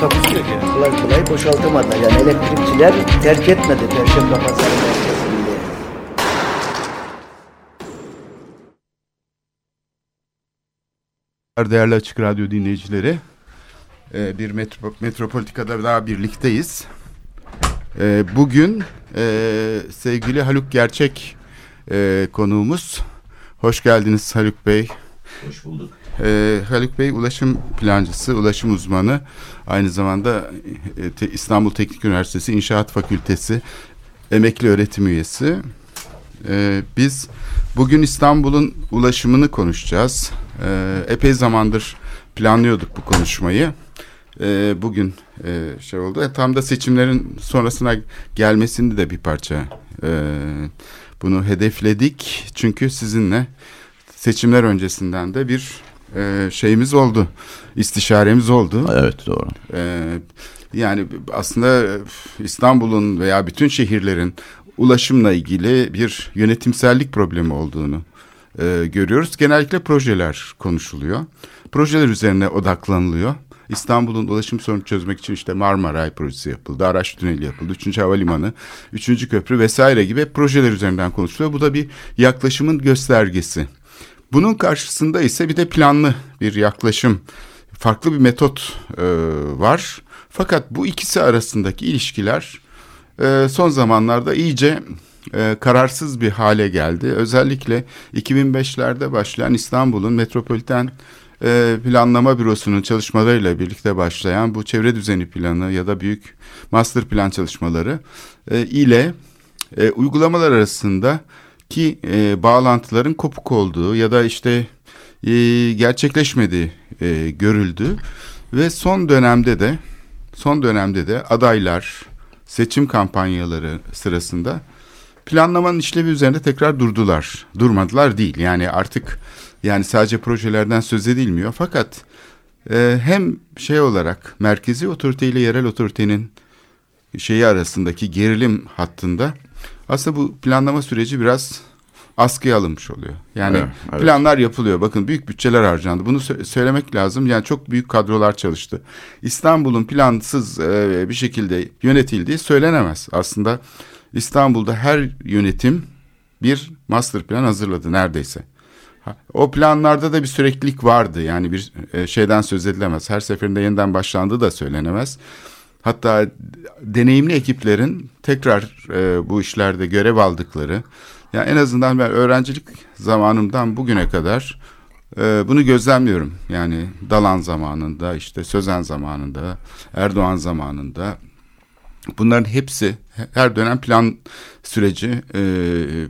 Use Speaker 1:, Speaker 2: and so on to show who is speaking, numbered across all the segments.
Speaker 1: Takusuyor ki. Kolay kolay boşaltamadılar. Yani elektrikçiler terk etmedi Perşembe Pazarı merkezinde.
Speaker 2: Değerli Açık Radyo dinleyicileri, e, bir metro, Metropolitika'da daha birlikteyiz. E, Bugün e, sevgili Haluk Gerçek e, konuğumuz. Hoş geldiniz Haluk Bey.
Speaker 3: Hoş bulduk.
Speaker 2: E, Haluk Bey ulaşım plancısı, ulaşım uzmanı. Aynı zamanda e, Te- İstanbul Teknik Üniversitesi İnşaat Fakültesi emekli öğretim üyesi. E, biz bugün İstanbul'un ulaşımını konuşacağız. E, epey zamandır planlıyorduk bu konuşmayı. E, bugün e, şey oldu. E, tam da seçimlerin sonrasına gelmesini de bir parça e, bunu hedefledik. Çünkü sizinle seçimler öncesinden de bir e, şeyimiz oldu. İstişaremiz oldu.
Speaker 3: Evet doğru.
Speaker 2: Ee, yani aslında e, İstanbul'un veya bütün şehirlerin ulaşımla ilgili bir yönetimsellik problemi olduğunu e, görüyoruz. Genellikle projeler konuşuluyor. Projeler üzerine odaklanılıyor. İstanbul'un ulaşım sorunu çözmek için işte Marmaray projesi yapıldı, Araç Tüneli yapıldı, 3. Havalimanı, 3. Köprü vesaire gibi projeler üzerinden konuşuluyor. Bu da bir yaklaşımın göstergesi. Bunun karşısında ise bir de planlı bir yaklaşım, farklı bir metot e, var. Fakat bu ikisi arasındaki ilişkiler e, son zamanlarda iyice e, kararsız bir hale geldi. Özellikle 2005'lerde başlayan İstanbul'un metropoliten e, planlama bürosunun çalışmalarıyla birlikte başlayan bu çevre düzeni planı ya da büyük master plan çalışmaları e, ile e, uygulamalar arasında ki e, bağlantıların kopuk olduğu ya da işte e, gerçekleşmediği e, görüldü ve son dönemde de son dönemde de adaylar seçim kampanyaları sırasında planlamanın işlevi üzerinde tekrar durdular. Durmadılar değil. Yani artık yani sadece projelerden söz edilmiyor fakat e, hem şey olarak merkezi otorite ile yerel otoritenin şeyi arasındaki gerilim hattında aslında bu planlama süreci biraz askıya alınmış oluyor. Yani
Speaker 3: Evet, evet.
Speaker 2: planlar yapılıyor. Bakın büyük bütçeler harcandı. Bunu sö- söylemek lazım. Yani çok büyük kadrolar çalıştı. İstanbul'un plansız e, bir şekilde yönetildiği söylenemez. Aslında İstanbul'da her yönetim bir master plan hazırladı neredeyse. O planlarda da bir süreklilik vardı. Yani bir e, şeyden söz edilemez. Her seferinde yeniden başlandığı da söylenemez. Hatta deneyimli ekiplerin tekrar e, bu işlerde görev aldıkları, yani en azından ben öğrencilik zamanımdan bugüne kadar e, bunu gözlemliyorum. Yani Dalan zamanında, işte Sözen zamanında, Erdoğan zamanında Bunların hepsi her dönem plan süreci e,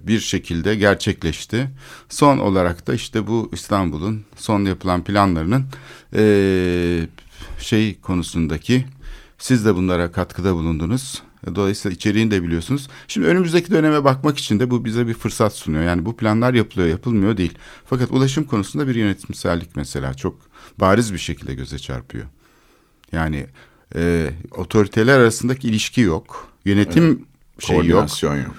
Speaker 2: bir şekilde gerçekleşti. Son olarak da işte bu İstanbul'un son yapılan planlarının e, şey konusundaki siz de bunlara katkıda bulundunuz. Dolayısıyla içeriğini de biliyorsunuz. Şimdi önümüzdeki döneme bakmak için de bu bize bir fırsat sunuyor. Yani bu planlar yapılıyor, yapılmıyor değil. Fakat ulaşım konusunda bir yönetimsellik mesela çok bariz bir şekilde göze çarpıyor. Yani e, otoriteler arasındaki ilişki yok. Yönetim şey yok.
Speaker 3: Koordinasyon yok.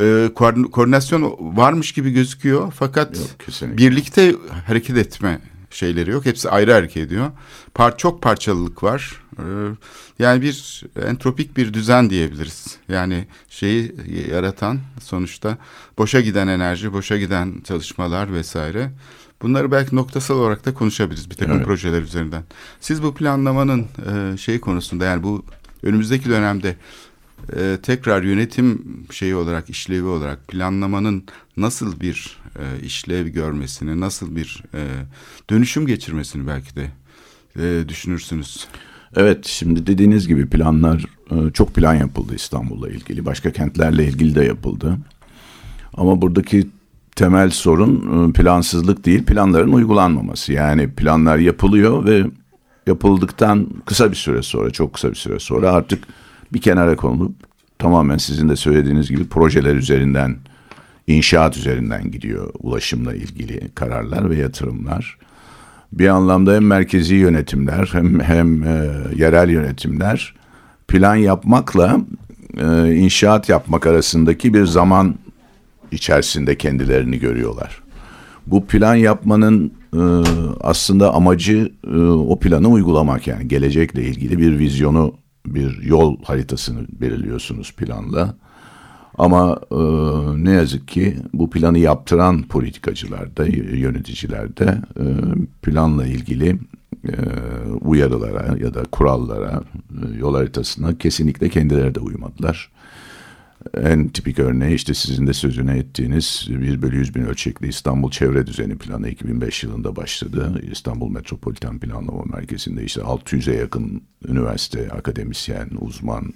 Speaker 2: E, koordin- koordinasyon varmış gibi gözüküyor fakat
Speaker 3: Yok, kesinlikle.
Speaker 2: birlikte hareket etme şeyleri yok. Hepsi ayrı hareket ediyor. Par çok parçalılık var. E, yani bir entropik bir düzen diyebiliriz. Yani şeyi yaratan sonuçta boşa giden enerji, boşa giden çalışmalar vesaire. Bunları belki noktasal olarak da konuşabiliriz bir takım
Speaker 3: Evet.
Speaker 2: projeler üzerinden. Siz bu planlamanın e, şeyi konusunda yani bu önümüzdeki dönemde e, tekrar yönetim şeyi olarak işlevi olarak planlamanın nasıl bir e, işlev görmesini, nasıl bir e, dönüşüm geçirmesini belki de e, düşünürsünüz.
Speaker 3: Evet şimdi dediğiniz gibi planlar e, çok plan yapıldı İstanbul'la ilgili. Başka kentlerle ilgili de yapıldı. Ama buradaki temel sorun e, plansızlık değil planların uygulanmaması. Yani planlar yapılıyor ve yapıldıktan kısa bir süre sonra çok kısa bir süre sonra artık bir kenara konulup tamamen sizin de söylediğiniz gibi projeler üzerinden, inşaat üzerinden gidiyor ulaşımla ilgili kararlar ve yatırımlar. Bir anlamda hem merkezi yönetimler hem hem e, yerel yönetimler plan yapmakla e, inşaat yapmak arasındaki bir zaman içerisinde kendilerini görüyorlar. Bu plan yapmanın e, aslında amacı e, o planı uygulamak yani gelecekle ilgili bir vizyonu, bir yol haritasını belirliyorsunuz planla. Ama e, ne yazık ki bu planı yaptıran politikacılar da yöneticiler de e, planla ilgili e, uyarılara ya da kurallara, e, yol haritasına kesinlikle kendileri de uymadılar. En tipik örneği işte sizin de sözüne ettiğiniz 1 bölü 100 bin ölçekli İstanbul Çevre Düzeni Planı 2005 yılında başladı. İstanbul Metropolitan Planlama Merkezi'nde işte 600'e yakın üniversite, akademisyen, uzman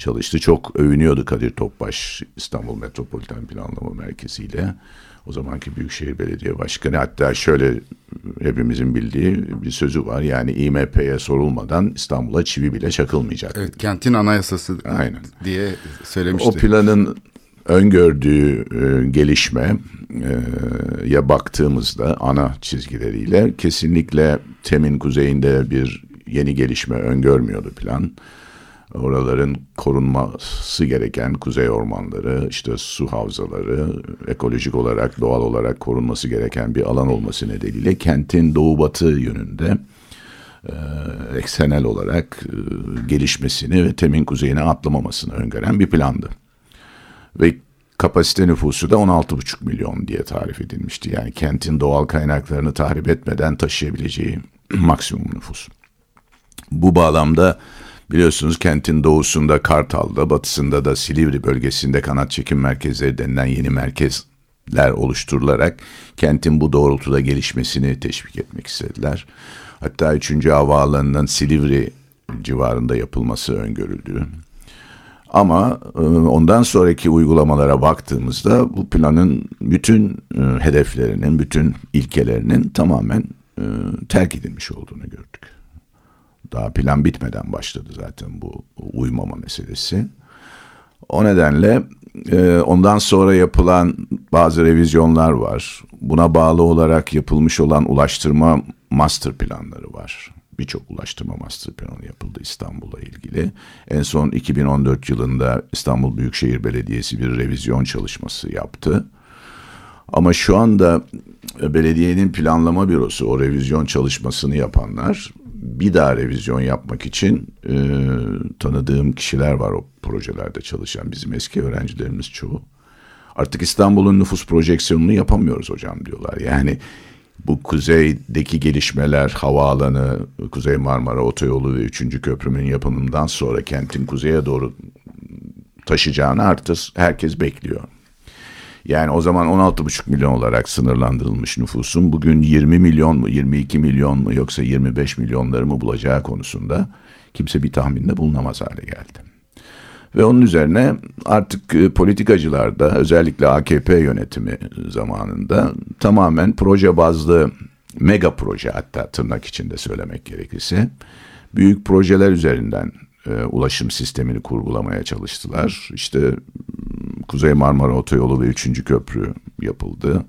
Speaker 3: çalıştı. Çok övünüyordu Kadir Topbaş İstanbul Metropolitan Planlama Merkezi ile. O zamanki Büyükşehir Belediye Başkanı hatta şöyle hepimizin bildiği bir sözü var. Yani İMP'ye sorulmadan İstanbul'a çivi bile çakılmayacak.
Speaker 2: Evet, kentin anayasası
Speaker 3: Aynen.
Speaker 2: diye söylemişti.
Speaker 3: O planın öngördüğü e, gelişme e, ya baktığımızda ana çizgileriyle kesinlikle Tem'in kuzeyinde bir yeni gelişme öngörmüyordu plan. Oraların korunması gereken kuzey ormanları, işte su havzaları, ekolojik olarak, doğal olarak korunması gereken bir alan olması nedeniyle kentin doğu batı yönünde e, eksenel olarak e, gelişmesini ve temin kuzeyine atlamamasını öngören bir plandı. Ve kapasite nüfusu da 16,5 milyon diye tarif edilmişti. Yani kentin doğal kaynaklarını tahrip etmeden taşıyabileceği maksimum nüfus. Bu bağlamda biliyorsunuz kentin doğusunda Kartal'da, batısında da Silivri bölgesinde kanat çekim merkezleri denilen yeni merkezler oluşturularak kentin bu doğrultuda gelişmesini teşvik etmek istediler. Hatta 3. havaalanının Silivri civarında yapılması öngörüldü. Ama e, ondan sonraki uygulamalara baktığımızda bu planın bütün e, hedeflerinin, bütün ilkelerinin tamamen e, terk edilmiş olduğunu gördük. Daha plan bitmeden başladı zaten bu uymama meselesi. O nedenle ondan sonra yapılan bazı revizyonlar var. Buna bağlı olarak yapılmış olan ulaştırma master planları var birçok ulaştırma master planı yapıldı İstanbul'la ilgili. En son 2014 yılında İstanbul Büyükşehir Belediyesi bir revizyon çalışması yaptı. Ama şu anda e, belediyenin planlama bürosu o revizyon çalışmasını yapanlar bir daha revizyon yapmak için e, tanıdığım kişiler var o projelerde çalışan bizim eski öğrencilerimiz çoğu. Artık İstanbul'un nüfus projeksiyonunu yapamıyoruz hocam diyorlar. Yani bu kuzeydeki gelişmeler, havaalanı, Kuzey Marmara Otoyolu ve 3. köprünün yapımından sonra kentin kuzeye doğru taşıyacağını artık herkes bekliyor. Yani o zaman 16,5 milyon olarak sınırlandırılmış nüfusun bugün 20 milyon mu, 22 milyon mu yoksa 25 milyonları mı bulacağı konusunda kimse bir tahminde bulunamaz hale geldi. Ve onun üzerine artık e, politikacılar da özellikle AKP yönetimi zamanında tamamen proje bazlı mega proje hatta tırnak içinde söylemek gerekirse büyük projeler üzerinden e, ulaşım sistemini kurgulamaya çalıştılar. İşte Kuzey Marmara Otoyolu ve 3. Köprü yapıldı.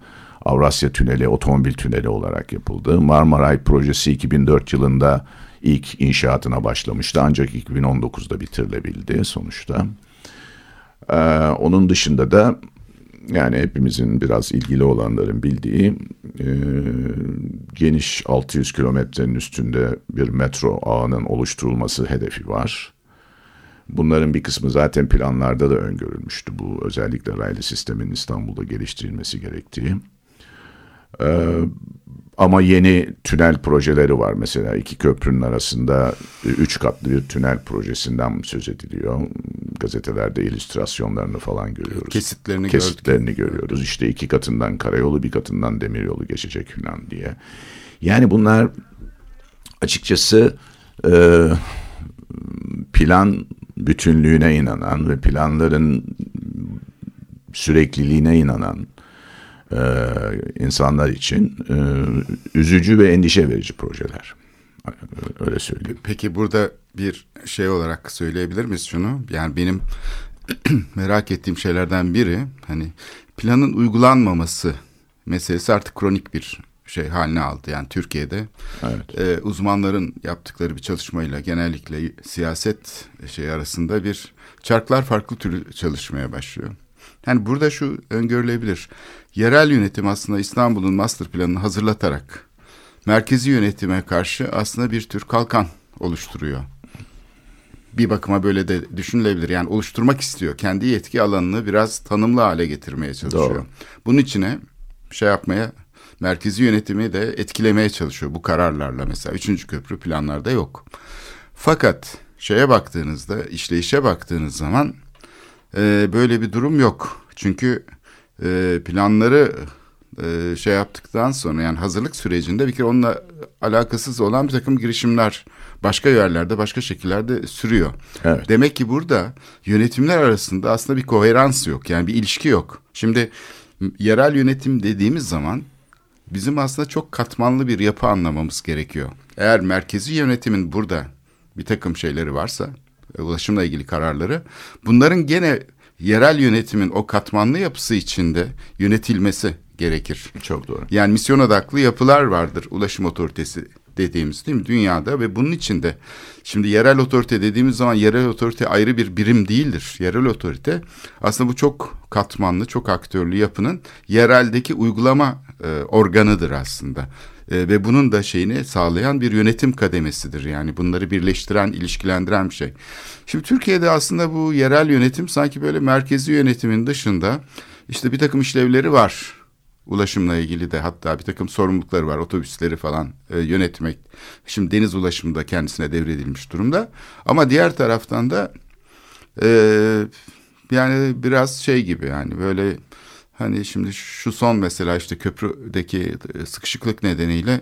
Speaker 3: Avrasya Tüneli otomobil tüneli olarak yapıldı. Marmaray projesi 2004 yılında ilk inşaatına başlamıştı ancak 2019'da bitirilebildi sonuçta. Ee, onun dışında da yani hepimizin biraz ilgili olanların bildiği e, geniş 600 kilometrenin üstünde bir metro ağının oluşturulması hedefi var. Bunların bir kısmı zaten planlarda da öngörülmüştü. Bu özellikle raylı sistemin İstanbul'da geliştirilmesi gerektiği. Ee, ama yeni tünel projeleri var. Mesela iki köprünün arasında üç katlı bir tünel projesinden söz ediliyor. Gazetelerde illüstrasyonlarını falan görüyoruz.
Speaker 2: Kesitlerini,
Speaker 3: Kesitlerini
Speaker 2: gördük.
Speaker 3: görüyoruz. İşte iki katından karayolu bir katından demiryolu geçecek falan diye. Yani bunlar açıkçası e, plan bütünlüğüne inanan ve planların sürekliliğine inanan e, insanlar için e, üzücü ve endişe verici projeler. Öyle söyleyeyim.
Speaker 2: Peki burada bir şey olarak söyleyebilir miyiz şunu? Yani benim merak ettiğim şeylerden biri hani planın uygulanmaması meselesi artık kronik bir şey haline aldı. Yani Türkiye'de
Speaker 3: Evet.
Speaker 2: e, uzmanların yaptıkları bir çalışmayla genellikle siyaset şey arasında bir çarklar farklı türlü çalışmaya başlıyor. Yani burada şu öngörülebilir. Yerel yönetim aslında İstanbul'un master planını hazırlatarak merkezi yönetime karşı aslında bir tür kalkan oluşturuyor. Bir bakıma böyle de düşünülebilir. Yani oluşturmak istiyor. Kendi yetki alanını biraz tanımlı hale getirmeye çalışıyor.
Speaker 3: Doğru.
Speaker 2: Bunun içine şey yapmaya merkezi yönetimi de etkilemeye çalışıyor bu kararlarla mesela. Üçüncü köprü planlarda yok. Fakat şeye baktığınızda, işleyişe baktığınız zaman e, böyle bir durum yok. Çünkü e, planları e, şey yaptıktan sonra yani hazırlık sürecinde bir kere onunla alakasız olan bir takım girişimler başka yerlerde, başka şekillerde sürüyor.
Speaker 3: Evet.
Speaker 2: Demek ki burada yönetimler arasında aslında bir koherans yok. Yani bir ilişki yok. Şimdi yerel yönetim dediğimiz zaman bizim aslında çok katmanlı bir yapı anlamamız gerekiyor. Eğer merkezi yönetimin burada bir takım şeyleri varsa, e, ulaşımla ilgili kararları, bunların gene yerel yönetimin o katmanlı yapısı içinde yönetilmesi gerekir.
Speaker 3: Çok doğru.
Speaker 2: Yani misyon odaklı yapılar vardır ulaşım otoritesi dediğimiz değil mi dünyada ve bunun içinde şimdi yerel otorite dediğimiz zaman yerel otorite ayrı bir birim değildir. Yerel otorite aslında bu çok katmanlı, çok aktörlü yapının yereldeki uygulama e, organıdır aslında. E, ve bunun da şeyini sağlayan bir yönetim kademesidir. Yani bunları birleştiren, ilişkilendiren bir şey. Şimdi Türkiye'de aslında bu yerel yönetim sanki böyle merkezi yönetimin dışında işte bir takım işlevleri var ulaşımla ilgili de hatta bir takım sorumlulukları var. Otobüsleri falan e, yönetmek. Şimdi deniz ulaşımı da kendisine devredilmiş durumda. Ama diğer taraftan da yani biraz şey gibi yani böyle hani şimdi şu son mesela işte köprüdeki e, sıkışıklık nedeniyle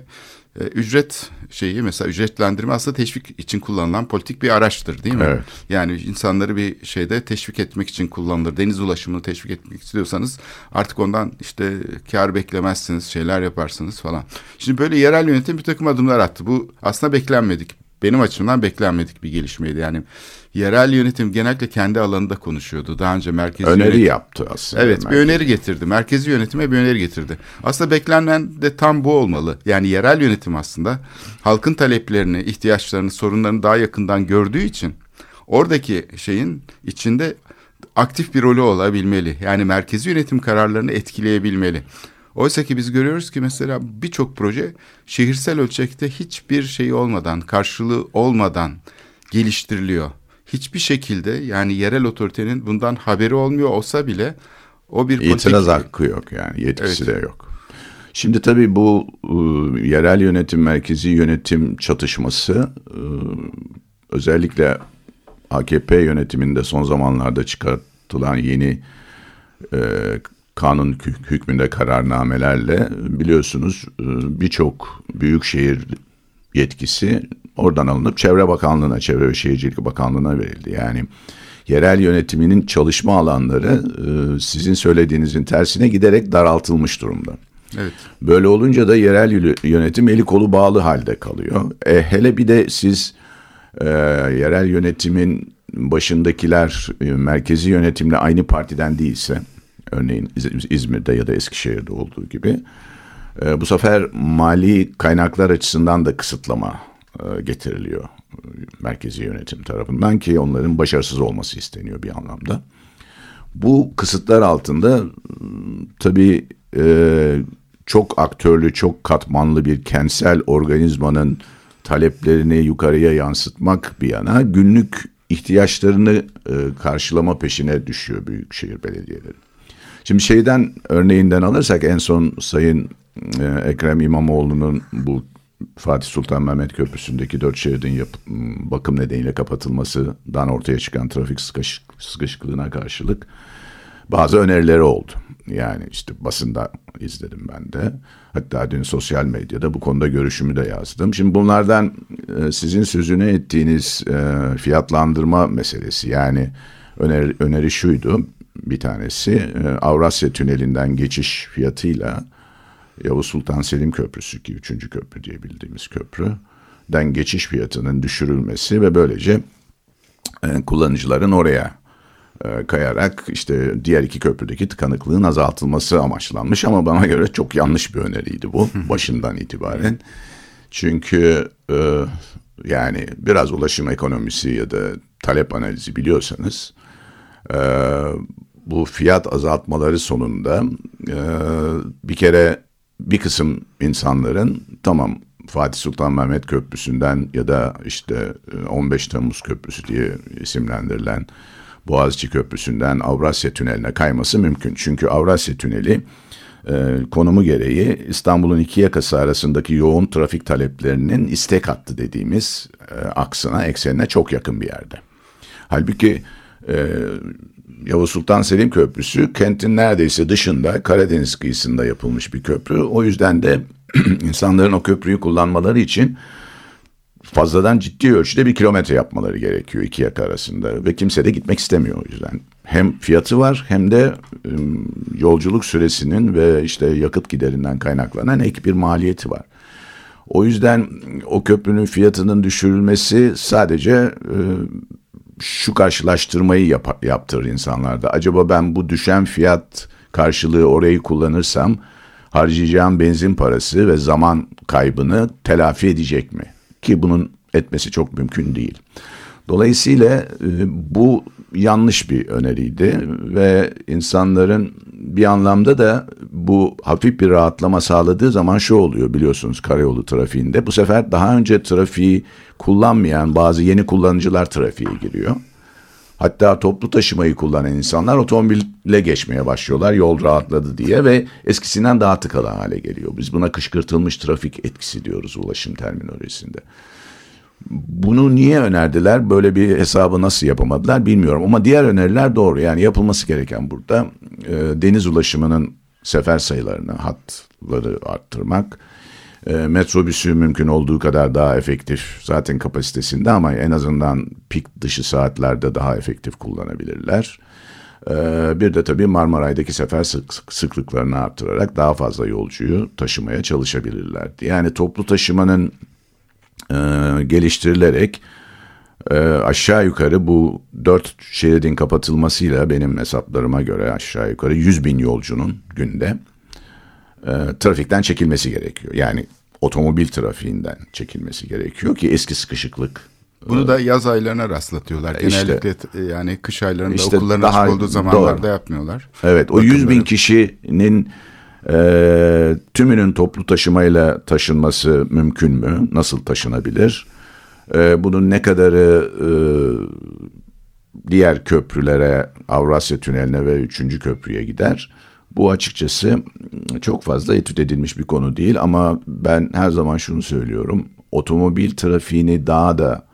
Speaker 2: e, ücret şeyi mesela ücretlendirme aslında teşvik için kullanılan politik bir araçtır değil mi?
Speaker 3: Evet.
Speaker 2: Yani insanları bir şeyde teşvik etmek için kullanılır. Deniz ulaşımını teşvik etmek istiyorsanız artık ondan işte kar beklemezsiniz, şeyler yaparsınız falan. Şimdi böyle yerel yönetim bir takım adımlar attı. Bu aslında beklenmedik. Benim açımdan beklenmedik bir gelişmeydi. Yani yerel yönetim genellikle kendi alanında konuşuyordu. Daha önce merkezi
Speaker 3: Öneri
Speaker 2: yönetim-
Speaker 3: yaptı aslında.
Speaker 2: Evet bir
Speaker 3: merkezi.
Speaker 2: öneri getirdi. Merkezi yönetime bir öneri getirdi. Aslında beklenen de tam bu olmalı. Yani yerel yönetim aslında halkın taleplerini, ihtiyaçlarını, sorunlarını daha yakından gördüğü için oradaki şeyin içinde aktif bir rolü olabilmeli. Yani merkezi yönetim kararlarını etkileyebilmeli. Oysa ki biz görüyoruz ki mesela birçok proje şehirsel ölçekte hiçbir şey olmadan, karşılığı olmadan geliştiriliyor. Hiçbir şekilde yani yerel otoritenin bundan haberi olmuyor olsa bile o bir
Speaker 3: İtiraz
Speaker 2: politik-
Speaker 3: hakkı yok yani yetkisi
Speaker 2: Evet.
Speaker 3: de yok. Şimdi tabii bu e, yerel yönetim merkezi yönetim çatışması e, özellikle AKP yönetiminde son zamanlarda çıkartılan yeni e, kanun hük- hükmünde kararnamelerle biliyorsunuz e, birçok büyükşehir yetkisi oradan alınıp Çevre Bakanlığı'na, Çevre ve Şehircilik Bakanlığı'na verildi. Yani yerel yönetiminin çalışma alanları e, sizin söylediğinizin tersine giderek daraltılmış durumda.
Speaker 2: Evet.
Speaker 3: Böyle olunca da yerel yö- yönetim eli kolu bağlı halde kalıyor. E, hele bir de siz e, yerel yönetimin başındakiler e, merkezi yönetimle aynı partiden değilse, örneğin İz- İzmir'de ya da Eskişehir'de olduğu gibi, e, bu sefer mali kaynaklar açısından da kısıtlama e, getiriliyor e, merkezi yönetim tarafından ki onların başarısız olması isteniyor bir anlamda. Bu kısıtlar altında ıı, tabii e, çok aktörlü, çok katmanlı bir kentsel organizmanın taleplerini yukarıya yansıtmak bir yana günlük ihtiyaçlarını e, karşılama peşine düşüyor büyükşehir belediyeleri. Şimdi şeyden örneğinden alırsak en son Sayın e, Ekrem İmamoğlu'nun bu Fatih Sultan Mehmet Köprüsü'ndeki dört şeridin yap- bakım nedeniyle kapatılmasından ortaya çıkan trafik sıkış, sıkışıklığına karşılık bazı önerileri oldu. Yani işte basında izledim ben de. Hatta dün sosyal medyada bu konuda görüşümü de yazdım. Şimdi bunlardan e, sizin sözünü ettiğiniz e, fiyatlandırma meselesi yani öneri, öneri şuydu bir tanesi e, Avrasya Tüneli'nden geçiş fiyatıyla Yavuz Sultan Selim Köprüsü ki üçüncü köprü diye bildiğimiz köprü köprüden geçiş fiyatının düşürülmesi ve böylece e, kullanıcıların oraya e, kayarak işte diğer iki köprüdeki tıkanıklığın azaltılması amaçlanmış ama bana göre çok yanlış bir öneriydi bu başından itibaren. Çünkü e, yani biraz ulaşım ekonomisi ya da talep analizi biliyorsanız e, bu fiyat azaltmaları sonunda e, bir kere bir kısım insanların tamam Fatih Sultan Mehmet Köprüsü'nden ya da işte 15 Temmuz Köprüsü diye isimlendirilen Boğaziçi Köprüsü'nden Avrasya Tüneli'ne kayması mümkün. Çünkü Avrasya Tüneli e, konumu gereği İstanbul'un iki yakası arasındaki yoğun trafik taleplerinin istek hattı dediğimiz e, aksına, eksenine çok yakın bir yerde. Halbuki e, Yavuz Sultan Selim Köprüsü kentin neredeyse dışında Karadeniz kıyısında yapılmış bir köprü. O yüzden de insanların o köprüyü kullanmaları için fazladan ciddi ölçüde bir kilometre yapmaları gerekiyor iki yaka arasında ve kimse de gitmek istemiyor o yüzden. Hem fiyatı var hem de yolculuk süresinin ve işte yakıt giderinden kaynaklanan ek bir maliyeti var. O yüzden o köprünün fiyatının düşürülmesi sadece e, şu karşılaştırmayı yap, yaptırır insanlarda. Acaba ben bu düşen fiyat karşılığı orayı kullanırsam harcayacağım benzin parası ve zaman kaybını telafi edecek mi? Ki bunun etmesi çok mümkün değil. Dolayısıyla e, bu yanlış bir öneriydi ve insanların bir anlamda da bu hafif bir rahatlama sağladığı zaman şu oluyor biliyorsunuz karayolu trafiğinde. Bu sefer daha önce trafiği kullanmayan bazı yeni kullanıcılar trafiğe giriyor. Hatta toplu taşımayı kullanan insanlar otomobille geçmeye başlıyorlar yol rahatladı diye ve eskisinden daha tıkalı hale geliyor. Biz buna kışkırtılmış trafik etkisi diyoruz ulaşım terminolojisinde. Bunu niye önerdiler? Böyle bir hesabı nasıl yapamadılar bilmiyorum. Ama diğer öneriler doğru. Yani yapılması gereken burada e, deniz ulaşımının sefer sayılarını, hatları arttırmak. E, metrobüsü mümkün olduğu kadar daha efektif zaten kapasitesinde ama en azından pik dışı saatlerde daha efektif kullanabilirler. E, bir de tabii Marmaray'daki sefer sık, sıklıklarını arttırarak daha fazla yolcuyu taşımaya çalışabilirlerdi. Yani toplu taşımanın e, geliştirilerek e, aşağı yukarı bu dört şeridin kapatılmasıyla benim hesaplarıma göre aşağı yukarı 100 bin yolcunun günde e, trafikten çekilmesi gerekiyor. Yani otomobil trafiğinden çekilmesi gerekiyor ki eski sıkışıklık
Speaker 2: bunu da yaz aylarına rastlatıyorlar.
Speaker 3: İşte,
Speaker 2: Genellikle yani kış aylarında
Speaker 3: işte
Speaker 2: okulların
Speaker 3: daha
Speaker 2: açık olduğu zamanlarda
Speaker 3: doğru.
Speaker 2: yapmıyorlar.
Speaker 3: Evet o 100 bin kişinin e, tümünün toplu taşımayla taşınması mümkün mü? Nasıl taşınabilir? E, bunun ne kadarı e, diğer köprülere, Avrasya Tüneli'ne ve 3. köprüye gider? Bu açıkçası çok fazla etüt edilmiş bir konu değil ama ben her zaman şunu söylüyorum. Otomobil trafiğini daha da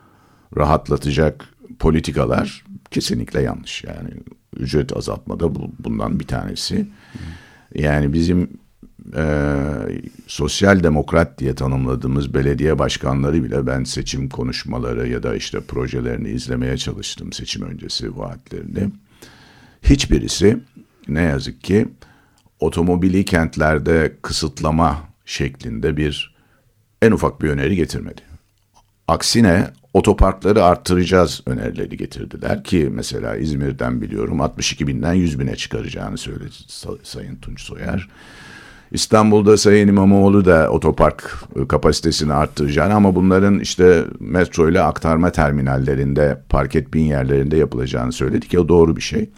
Speaker 3: rahatlatacak politikalar kesinlikle yanlış. Yani ücret azaltmada bu, bundan bir tanesi. Yani bizim e, sosyal demokrat diye tanımladığımız belediye başkanları bile ben seçim konuşmaları ya da işte projelerini izlemeye çalıştım seçim öncesi vaatlerini. Hiçbirisi ne yazık ki otomobili kentlerde kısıtlama şeklinde bir en ufak bir öneri getirmedi. Aksine otoparkları arttıracağız önerileri getirdiler ki mesela İzmir'den biliyorum 62 binden 100 bine çıkaracağını söyledi Sayın Tunç Soyer. İstanbul'da Sayın İmamoğlu da otopark kapasitesini arttıracağını ama bunların işte metro ile aktarma terminallerinde park etmeyin yerlerinde yapılacağını söyledi ki o doğru bir şey.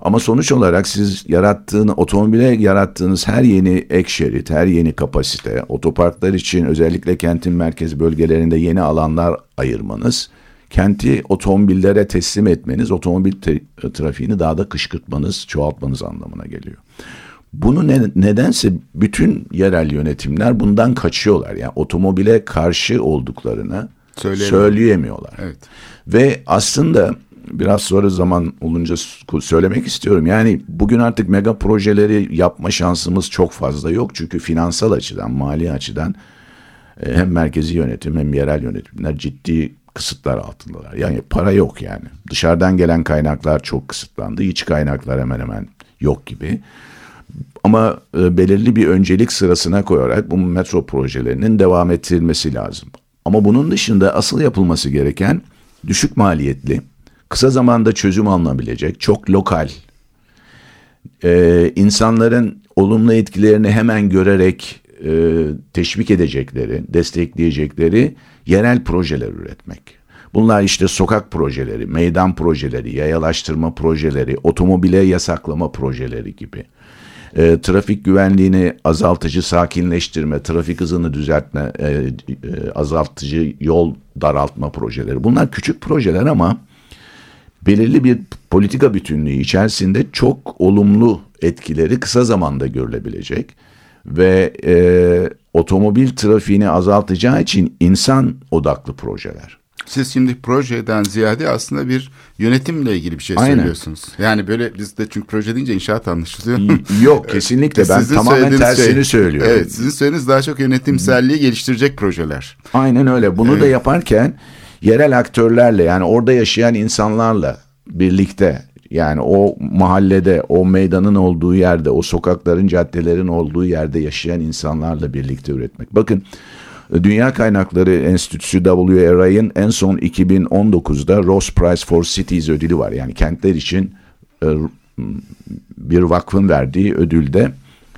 Speaker 3: Ama sonuç olarak siz yarattığın otomobile yarattığınız her yeni ek şerit, her yeni kapasite, otoparklar için özellikle kentin merkez bölgelerinde yeni alanlar ayırmanız, kenti otomobillere teslim etmeniz, otomobil trafiğini daha da kışkırtmanız, çoğaltmanız anlamına geliyor. Bunu ne, nedense bütün yerel yönetimler bundan kaçıyorlar. Yani otomobile karşı olduklarını söyleyemiyorlar.
Speaker 2: Evet.
Speaker 3: Ve aslında biraz sonra zaman olunca söylemek istiyorum. Yani bugün artık mega projeleri yapma şansımız çok fazla yok. Çünkü finansal açıdan, mali açıdan e, hem merkezi yönetim hem yerel yönetimler ciddi kısıtlar altındalar. Yani para yok yani. Dışarıdan gelen kaynaklar çok kısıtlandı. İç kaynaklar hemen hemen yok gibi. Ama e, belirli bir öncelik sırasına koyarak bu metro projelerinin devam ettirilmesi lazım. Ama bunun dışında asıl yapılması gereken düşük maliyetli, kısa zamanda çözüm alınabilecek, çok lokal, e, insanların olumlu etkilerini hemen görerek e, teşvik edecekleri, destekleyecekleri yerel projeler üretmek. Bunlar işte sokak projeleri, meydan projeleri, yayalaştırma projeleri, otomobile yasaklama projeleri gibi. E, trafik güvenliğini azaltıcı, sakinleştirme, trafik hızını düzeltme, e, e, azaltıcı yol daraltma projeleri. Bunlar küçük projeler ama belirli bir politika bütünlüğü içerisinde çok olumlu etkileri kısa zamanda görülebilecek ve e, otomobil trafiğini azaltacağı için insan odaklı projeler.
Speaker 2: Siz şimdi projeden ziyade aslında bir yönetimle ilgili bir şey
Speaker 3: Aynen.
Speaker 2: söylüyorsunuz. Yani böyle bizde çünkü proje deyince inşaat anlaşılıyor.
Speaker 3: Yok kesinlikle ben
Speaker 2: Sizin
Speaker 3: tamamen
Speaker 2: söylediğiniz
Speaker 3: tersini
Speaker 2: şey-
Speaker 3: söylüyorum.
Speaker 2: Evet sizin söylediğiniz daha çok yönetimselliği geliştirecek projeler.
Speaker 3: Aynen öyle. Bunu da yaparken yerel aktörlerle yani orada yaşayan insanlarla birlikte yani o mahallede, o meydanın olduğu yerde, o sokakların, caddelerin olduğu yerde yaşayan insanlarla birlikte üretmek. Bakın Dünya Kaynakları Enstitüsü WRI'ın en son 2019'da Ross Prize for Cities ödülü var. Yani kentler için e, bir vakfın verdiği ödülde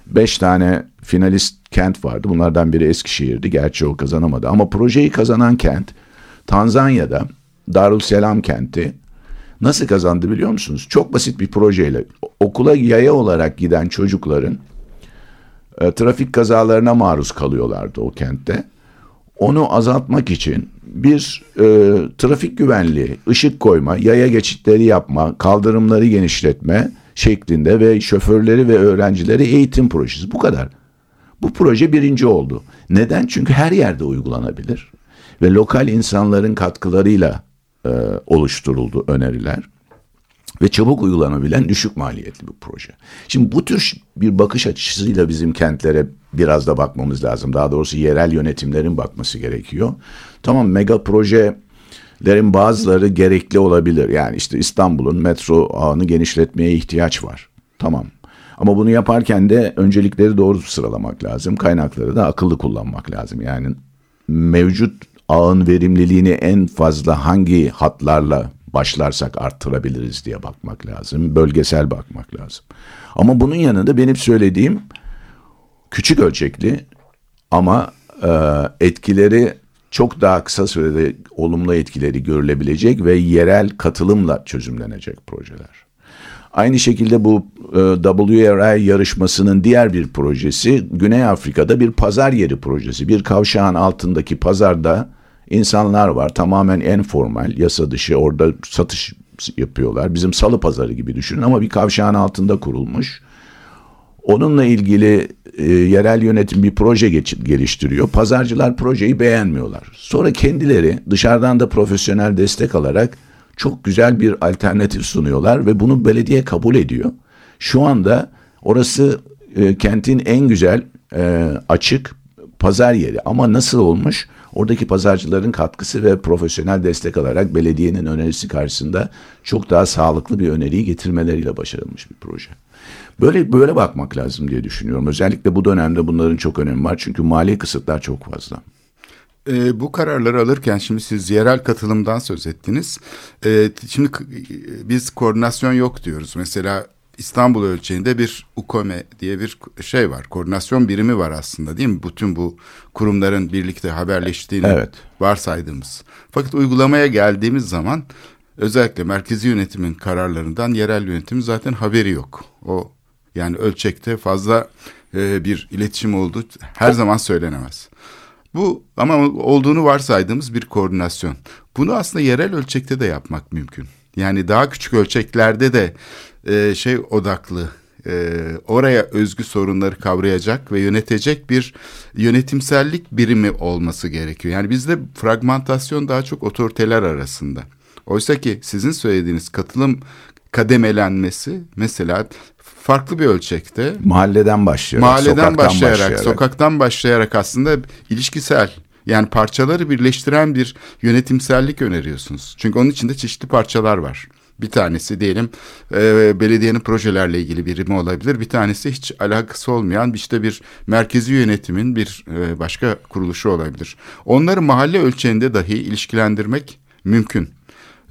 Speaker 3: beş tane finalist kent vardı. Bunlardan biri Eskişehir'di. Gerçi o kazanamadı. Ama projeyi kazanan kent Tanzanya'da Darülselam kenti nasıl kazandı biliyor musunuz? Çok basit bir projeyle okula yaya olarak giden çocukların e, trafik kazalarına maruz kalıyorlardı o kentte. Onu azaltmak için bir e, trafik güvenliği, ışık koyma, yaya geçitleri yapma, kaldırımları genişletme şeklinde ve şoförleri ve öğrencileri eğitim projesi. Bu kadar. Bu proje birinci oldu. Neden? Çünkü her yerde uygulanabilir ve lokal insanların katkılarıyla e, oluşturuldu öneriler ve çabuk uygulanabilen düşük maliyetli bir proje. Şimdi bu tür bir bakış açısıyla bizim kentlere biraz da bakmamız lazım. Daha doğrusu yerel yönetimlerin bakması gerekiyor. Tamam mega projelerin bazıları gerekli olabilir. Yani işte İstanbul'un metro ağını genişletmeye ihtiyaç var. Tamam. Ama bunu yaparken de öncelikleri doğru sıralamak lazım. Kaynakları da akıllı kullanmak lazım. Yani mevcut ağın verimliliğini en fazla hangi hatlarla başlarsak arttırabiliriz diye bakmak lazım. Bölgesel bakmak lazım. Ama bunun yanında benim söylediğim küçük ölçekli ama e, etkileri çok daha kısa sürede olumlu etkileri görülebilecek ve yerel katılımla çözümlenecek projeler. Aynı şekilde bu e, WRI yarışmasının diğer bir projesi Güney Afrika'da bir pazar yeri projesi. Bir kavşağın altındaki pazarda insanlar var tamamen informal, yasa dışı orada satış yapıyorlar. Bizim salı pazarı gibi düşünün ama bir kavşağın altında kurulmuş. Onunla ilgili e, yerel yönetim bir proje geç- geliştiriyor. Pazarcılar projeyi beğenmiyorlar. Sonra kendileri dışarıdan da profesyonel destek alarak çok güzel bir alternatif sunuyorlar ve bunu belediye kabul ediyor. Şu anda orası e, kentin en güzel e, açık pazar yeri ama nasıl olmuş? Oradaki pazarcıların katkısı ve profesyonel destek alarak belediyenin önerisi karşısında çok daha sağlıklı bir öneriyi getirmeleriyle başarılmış bir proje. Böyle böyle bakmak lazım diye düşünüyorum. Özellikle bu dönemde bunların çok önemi var çünkü mali kısıtlar çok fazla.
Speaker 2: E, bu kararları alırken şimdi siz yerel katılımdan söz ettiniz. E, şimdi biz koordinasyon yok diyoruz. Mesela İstanbul ölçeğinde bir UKOME diye bir şey var. Koordinasyon birimi var aslında değil mi? Bütün bu kurumların birlikte haberleştiğini
Speaker 3: Evet.
Speaker 2: varsaydığımız. Fakat uygulamaya geldiğimiz zaman özellikle merkezi yönetimin kararlarından yerel yönetimin zaten haberi yok. O yani ölçekte fazla e, bir iletişim olduğu her zaman söylenemez. Bu ama olduğunu varsaydığımız bir koordinasyon. Bunu aslında yerel ölçekte de yapmak mümkün. Yani daha küçük ölçeklerde de e, şey odaklı, e, oraya özgü sorunları kavrayacak ve yönetecek bir yönetimsellik birimi olması gerekiyor. Yani bizde fragmentasyon daha çok otoriteler arasında. Oysa ki sizin söylediğiniz katılım kademelenmesi mesela farklı bir ölçekte
Speaker 3: Mahalleden başlayarak,
Speaker 2: mahalleden
Speaker 3: sokaktan
Speaker 2: başlayarak,
Speaker 3: başlayarak.
Speaker 2: sokaktan başlayarak aslında ilişkisel yani parçaları birleştiren bir yönetimsellik öneriyorsunuz. Çünkü onun içinde çeşitli parçalar var. Bir tanesi diyelim e, belediyenin projelerle ilgili birimi olabilir. Bir tanesi hiç alakası olmayan işte bir merkezi yönetimin bir e, başka kuruluşu olabilir. Onları mahalle ölçeğinde dahi ilişkilendirmek mümkün.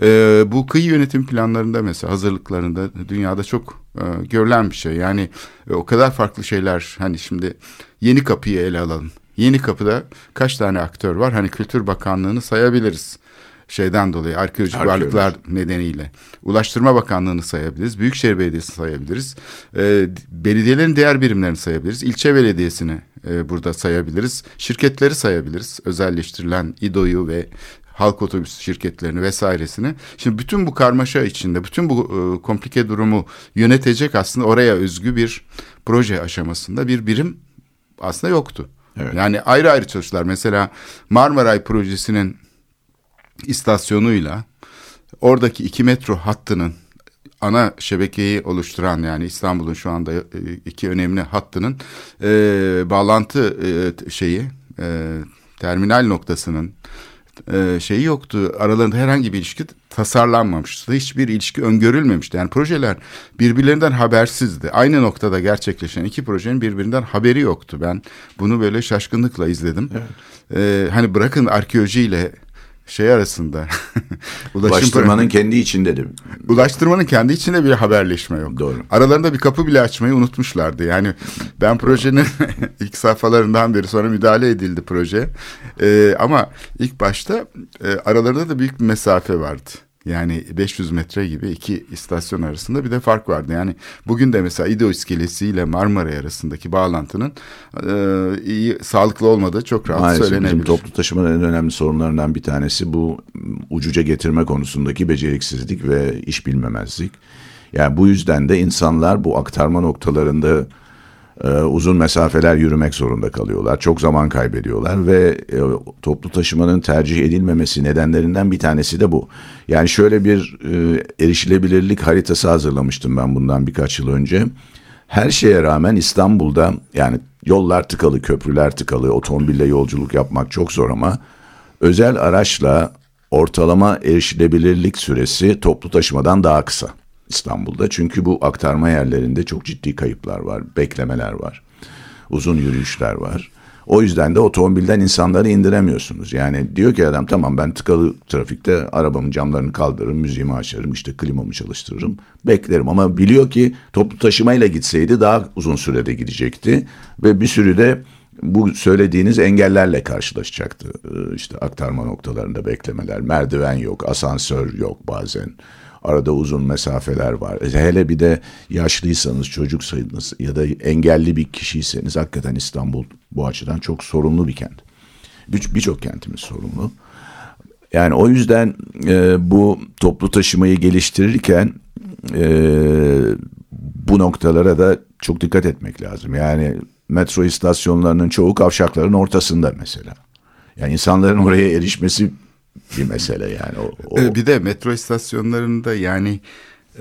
Speaker 2: E, bu kıyı yönetim planlarında mesela hazırlıklarında dünyada çok e, görülen bir şey. Yani e, o kadar farklı şeyler hani şimdi yeni kapıyı ele alalım. Yeni kapıda kaç tane aktör var? Hani Kültür Bakanlığı'nı sayabiliriz şeyden dolayı arkeolojik
Speaker 3: Arkeoloji.
Speaker 2: varlıklar nedeniyle. Ulaştırma Bakanlığı'nı sayabiliriz. Büyükşehir Belediyesi'ni sayabiliriz. E, belediyelerin diğer birimlerini sayabiliriz. İlçe belediyesini e, burada sayabiliriz. Şirketleri sayabiliriz. Özelleştirilen İDO'yu ve halk otobüs şirketlerini vesairesini. Şimdi bütün bu karmaşa içinde, bütün bu e, komplike durumu yönetecek aslında oraya özgü bir proje aşamasında bir birim aslında yoktu.
Speaker 3: Evet.
Speaker 2: Yani ayrı ayrı çalıştılar. Mesela Marmaray projesinin istasyonuyla oradaki iki metro hattının ana şebekeyi oluşturan yani İstanbul'un şu anda e, iki önemli hattının e, bağlantı e, şeyi e, terminal noktasının e, şeyi yoktu. Aralarında herhangi bir ilişki tasarlanmamıştı. Hiçbir ilişki öngörülmemişti. Yani projeler birbirlerinden habersizdi. Aynı noktada gerçekleşen iki projenin birbirinden haberi yoktu. Ben bunu böyle şaşkınlıkla izledim. E, hani bırakın arkeolojiyle şey arasında
Speaker 3: Ulaştırmanın kendi içinde de
Speaker 2: Ulaştırmanın kendi içinde bir haberleşme yok.
Speaker 3: Doğru.
Speaker 2: Aralarında bir kapı bile açmayı unutmuşlardı. Yani ben projenin ilk safhalarından beri sonra müdahale edildi proje. Ee, ama ilk başta e, aralarında da büyük bir mesafe vardı. Yani 500 metre gibi iki istasyon arasında bir de fark vardı. Yani bugün de mesela İdo iskelesi ile Marmara arasındaki bağlantının e, iyi sağlıklı olmadığı çok rahat
Speaker 3: Maalesef
Speaker 2: söylenebilir.
Speaker 3: bizim toplu taşımanın en önemli sorunlarından bir tanesi bu ucuca getirme konusundaki beceriksizlik ve iş bilmemezlik. Yani bu yüzden de insanlar bu aktarma noktalarında e, uzun mesafeler yürümek zorunda kalıyorlar. Çok zaman kaybediyorlar ve e, toplu taşımanın tercih edilmemesi nedenlerinden bir tanesi de bu. Yani şöyle bir e, erişilebilirlik haritası hazırlamıştım ben bundan birkaç yıl önce. Her şeye rağmen İstanbul'da yani yollar tıkalı, köprüler tıkalı, otomobille yolculuk yapmak çok zor ama özel araçla ortalama erişilebilirlik süresi toplu taşımadan daha kısa İstanbul'da. Çünkü bu aktarma yerlerinde çok ciddi kayıplar var, beklemeler var, uzun yürüyüşler var. O yüzden de otomobilden insanları indiremiyorsunuz. Yani diyor ki adam tamam ben tıkalı trafikte arabamın camlarını kaldırırım, müziğimi açarım, işte klimamı çalıştırırım, beklerim. Ama biliyor ki toplu taşımayla gitseydi daha uzun sürede gidecekti ve bir sürü de bu söylediğiniz engellerle karşılaşacaktı. Ee, İşte aktarma noktalarında beklemeler, merdiven yok, asansör yok bazen. Arada uzun mesafeler var. E, Hele bir de yaşlıysanız, çocuksanız ya da engelli bir kişiyseniz hakikaten İstanbul bu açıdan çok sorunlu bir kent. Bir- Birçok kentimiz sorunlu. Yani o yüzden e, bu toplu taşımayı geliştirirken e, bu noktalara da çok dikkat etmek lazım. Yani metro istasyonlarının çoğu kavşakların ortasında mesela. Yani insanların oraya erişmesi bir mesele yani. O, o-
Speaker 2: Ee, Bir de metro istasyonlarında yani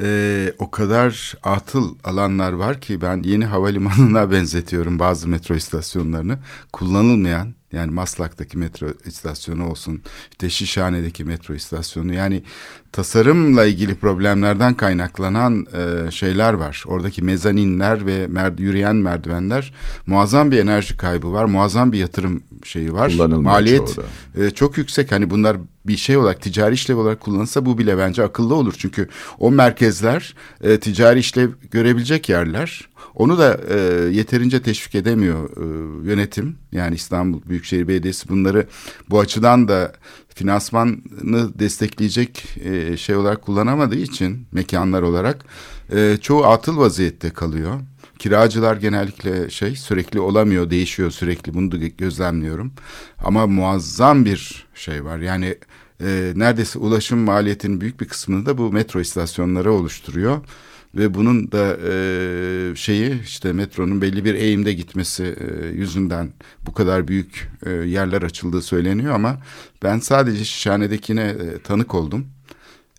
Speaker 2: e, o kadar atıl alanlar var ki ben yeni havalimanına benzetiyorum bazı metro istasyonlarını. Kullanılmayan yani Maslak'taki metro istasyonu olsun, işte Şişhane'deki metro istasyonu yani tasarımla ilgili problemlerden kaynaklanan e, şeyler var. Oradaki mezaninler ve mer- yürüyen merdivenler muazzam bir enerji kaybı var, muazzam bir yatırım şeyi var. Maliyet e, çok yüksek. Hani bunlar bir şey olarak ticari işlev olarak kullanılsa bu bile bence akıllı olur. Çünkü o merkezler e, ticari işlev görebilecek yerler. Onu da e, yeterince teşvik edemiyor e, yönetim. Yani İstanbul Büyükşehir Belediyesi bunları bu açıdan da finansmanı destekleyecek e, şey olarak kullanamadığı için mekanlar olarak e, çoğu atıl vaziyette kalıyor. Kiracılar genellikle şey sürekli olamıyor, değişiyor sürekli. Bunu da gözlemliyorum. Ama muazzam bir şey var. Yani e, neredeyse ulaşım maliyetinin büyük bir kısmını da bu metro istasyonları oluşturuyor. Ve bunun da e, şeyi işte metronun belli bir eğimde gitmesi e, yüzünden bu kadar büyük e, yerler açıldığı söyleniyor ama ben sadece Şişhane'dekine e, tanık oldum.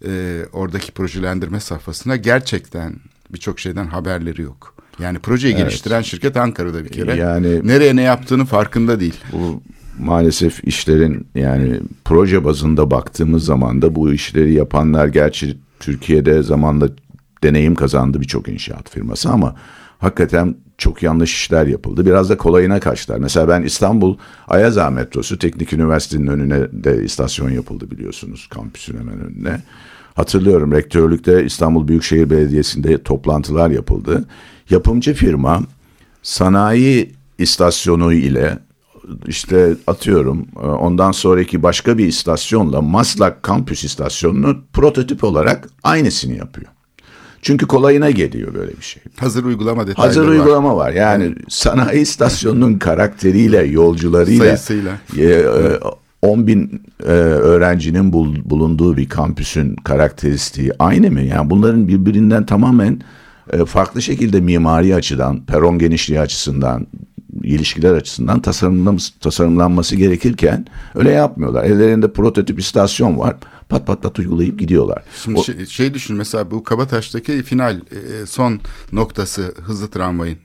Speaker 2: E, oradaki projelendirme safhasına gerçekten birçok şeyden haberleri yok. Yani projeyi
Speaker 3: Evet.
Speaker 2: geliştiren şirket Ankara'da bir kere.
Speaker 3: Yani-
Speaker 2: Nereye ne yaptığını farkında değil.
Speaker 3: bu maalesef işlerin yani proje bazında baktığımız zaman da bu işleri yapanlar gerçi Türkiye'de zamanda deneyim kazandı birçok inşaat firması ama hakikaten çok yanlış işler yapıldı. Biraz da kolayına kaçtılar. Mesela ben İstanbul Ayaza metrosu Teknik Üniversitenin önüne de istasyon yapıldı biliyorsunuz kampüsün hemen önüne. Hatırlıyorum rektörlükte İstanbul Büyükşehir Belediyesi'nde toplantılar yapıldı. Yapımcı firma sanayi istasyonu ile işte atıyorum ondan sonraki başka bir istasyonla Maslak kampüs istasyonunu prototip olarak aynısını yapıyor. Çünkü kolayına geliyor böyle bir şey.
Speaker 2: Hazır uygulama detayları
Speaker 3: Hazır
Speaker 2: var.
Speaker 3: uygulama var. Yani sanayi istasyonunun karakteriyle, yolcularıyla,
Speaker 2: Sayısıyla.
Speaker 3: e, e, 10 bin e, öğrencinin bul- bulunduğu bir kampüsün karakteristiği aynı mı? Yani bunların birbirinden tamamen e, farklı şekilde mimari açıdan, peron genişliği açısından, ilişkiler açısından tasarımlanması, gerekirken öyle yapmıyorlar. Ellerinde prototip istasyon var. Pat pat pat uygulayıp gidiyorlar.
Speaker 2: Şimdi
Speaker 3: O-
Speaker 2: şey, şey düşün mesela bu Kabataş'taki final e, son noktası hızlı tramvayın.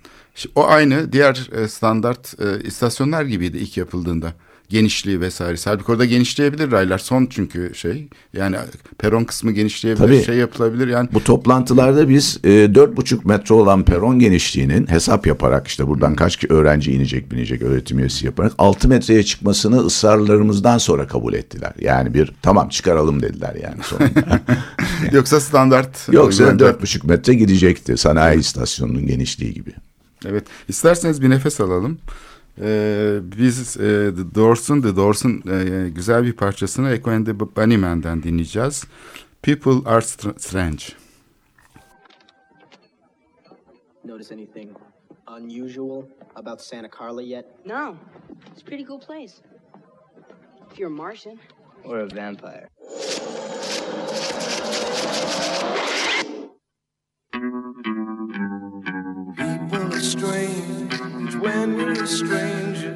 Speaker 2: O aynı diğer e, standart e, istasyonlar gibiydi ilk yapıldığında. Genişliği vesaire. Halbuki orada genişleyebilir raylar. Son çünkü şey. Yani peron kısmı genişleyebilir.
Speaker 3: Tabii.
Speaker 2: Şey yapılabilir. Yani
Speaker 3: Bu toplantılarda biz e, dört buçuk metre olan peron genişliğinin hesap yaparak işte buradan kaç ki öğrenci inecek binecek öğretim üyesi yaparak 6 metreye çıkmasını ısrarlarımızdan sonra kabul ettiler. Yani bir tamam çıkaralım dediler yani sonunda.
Speaker 2: yoksa standart.
Speaker 3: Yoksa dört buçuk metre gidecekti sanayi istasyonunun genişliği gibi.
Speaker 2: Evet. İsterseniz bir nefes alalım. Ee, biz e, The Doors'un The Doors'un e, güzel bir parçasını Echo and the Bunnymen'den dinleyeceğiz. People are Str- strange.
Speaker 4: Notice anything unusual about Santa Carla yet?
Speaker 5: No, it's a pretty cool place. If you're a Martian.
Speaker 4: Or a vampire?
Speaker 6: When you're a stranger.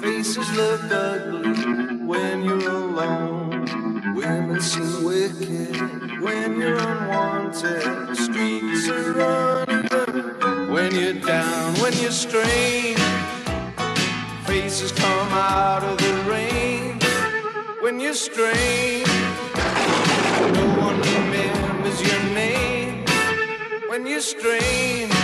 Speaker 6: Faces look ugly when you're alone. Women seem wicked when you're unwanted. Streets are uneven when you're down, when you're strange. Faces come out of the rain when you're strange. No one remembers your name when you're strange,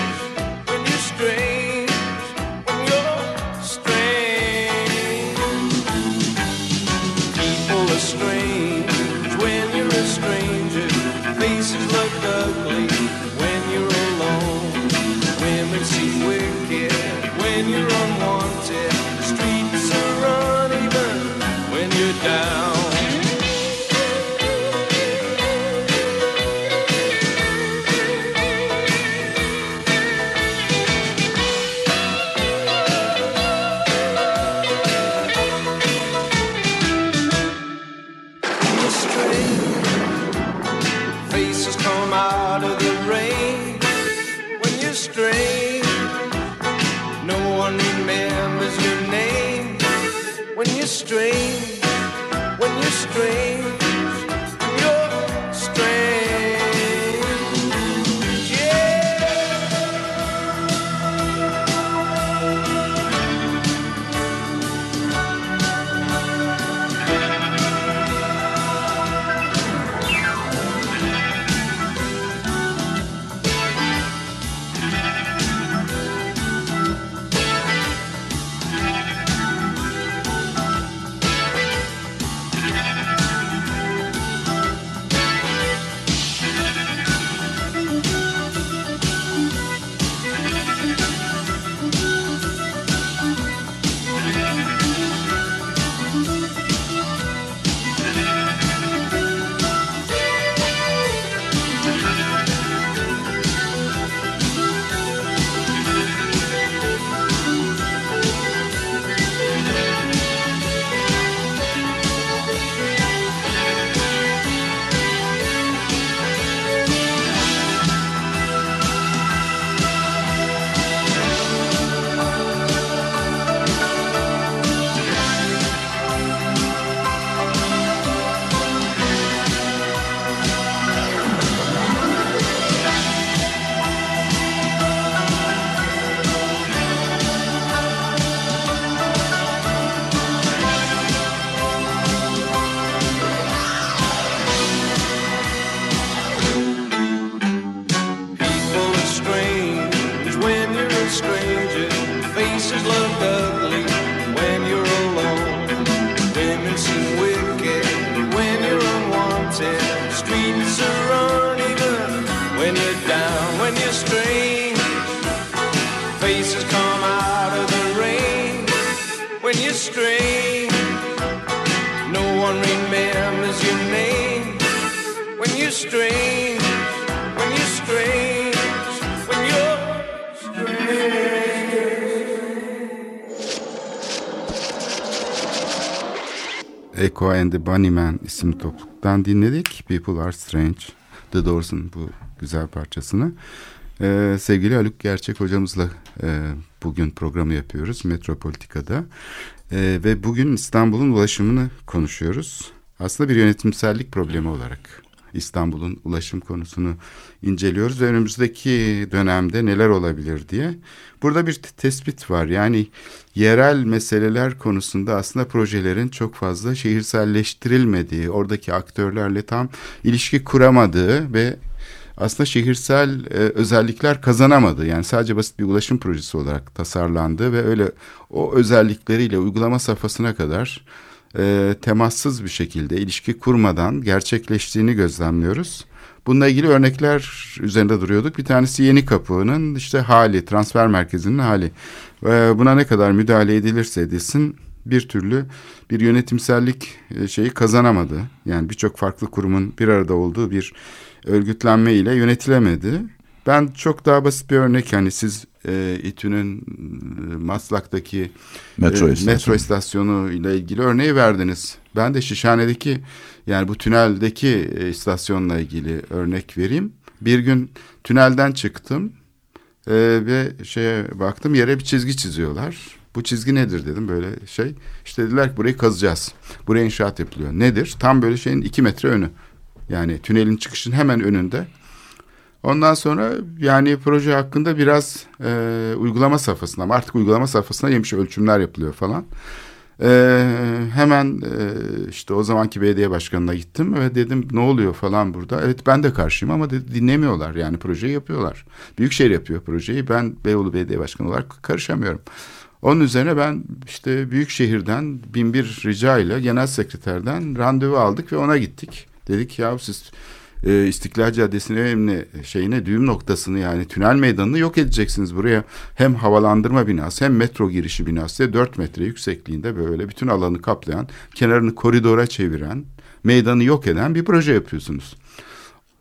Speaker 6: the
Speaker 2: Bunnymen isimli topluluktan dinledik. People Are Strange. The Doors'un bu güzel parçasını. Ee, sevgili Haluk Gerçek hocamızla e, bugün programı yapıyoruz Metropolitika'da. Ee, ve bugün İstanbul'un ulaşımını konuşuyoruz. Aslında bir yönetimsellik problemi olarak İstanbul'un ulaşım konusunu inceliyoruz önümüzdeki dönemde neler olabilir diye. Burada bir tespit var. Yani yerel meseleler konusunda aslında projelerin çok fazla şehirselleştirilmediği, oradaki aktörlerle tam ilişki kuramadığı ve aslında şehirsel e, özellikler kazanamadı. Yani sadece basit bir ulaşım projesi olarak tasarlandı ve öyle o özellikleriyle uygulama safhasına kadar e, temassız bir şekilde ilişki kurmadan gerçekleştiğini gözlemliyoruz. Bununla ilgili örnekler üzerinde duruyorduk. Bir tanesi Yeni Kapı'nın işte hali, transfer merkezinin hali. E, buna ne kadar müdahale edilirse edilsin bir türlü bir yönetimsellik e, şeyi kazanamadı. Yani birçok farklı kurumun bir arada olduğu bir örgütlenme ile yönetilemedi. Ben çok daha basit bir örnek yani siz e, İTÜ'nün e, Maslak'taki
Speaker 3: Metro
Speaker 2: e,
Speaker 3: istasyonu.
Speaker 2: metro istasyonu ile ilgili örneği verdiniz. Ben de Şişhane'deki yani bu tüneldeki e, istasyonla ilgili örnek vereyim. Bir gün tünelden çıktım e, ve şeye baktım yere bir çizgi çiziyorlar. Bu çizgi nedir dedim böyle şey. İşte dediler ki burayı kazacağız. Buraya inşaat yapılıyor. Nedir? Tam böyle şeyin iki metre önü. Yani tünelin çıkışının hemen önünde. Ondan sonra yani proje hakkında biraz e, uygulama safhasında ama artık uygulama safhasına yemiş ölçümler yapılıyor falan. E, hemen e, işte o zamanki belediye başkanına gittim ve dedim ne oluyor falan burada. Evet ben de karşıyım ama dedi, dinlemiyorlar yani projeyi yapıyorlar. Büyükşehir yapıyor projeyi ben Beyoğlu Belediye Başkanı olarak karışamıyorum. Onun üzerine ben işte Büyükşehir'den bin bir rica ile genel sekreterden randevu aldık ve ona gittik. Dedik ya siz e, İstiklal Caddesi'nin önemli şeyine düğüm noktasını yani tünel meydanını yok edeceksiniz buraya. Hem havalandırma binası hem metro girişi binası 4 metre yüksekliğinde böyle bütün alanı kaplayan kenarını koridora çeviren meydanı yok eden bir proje yapıyorsunuz.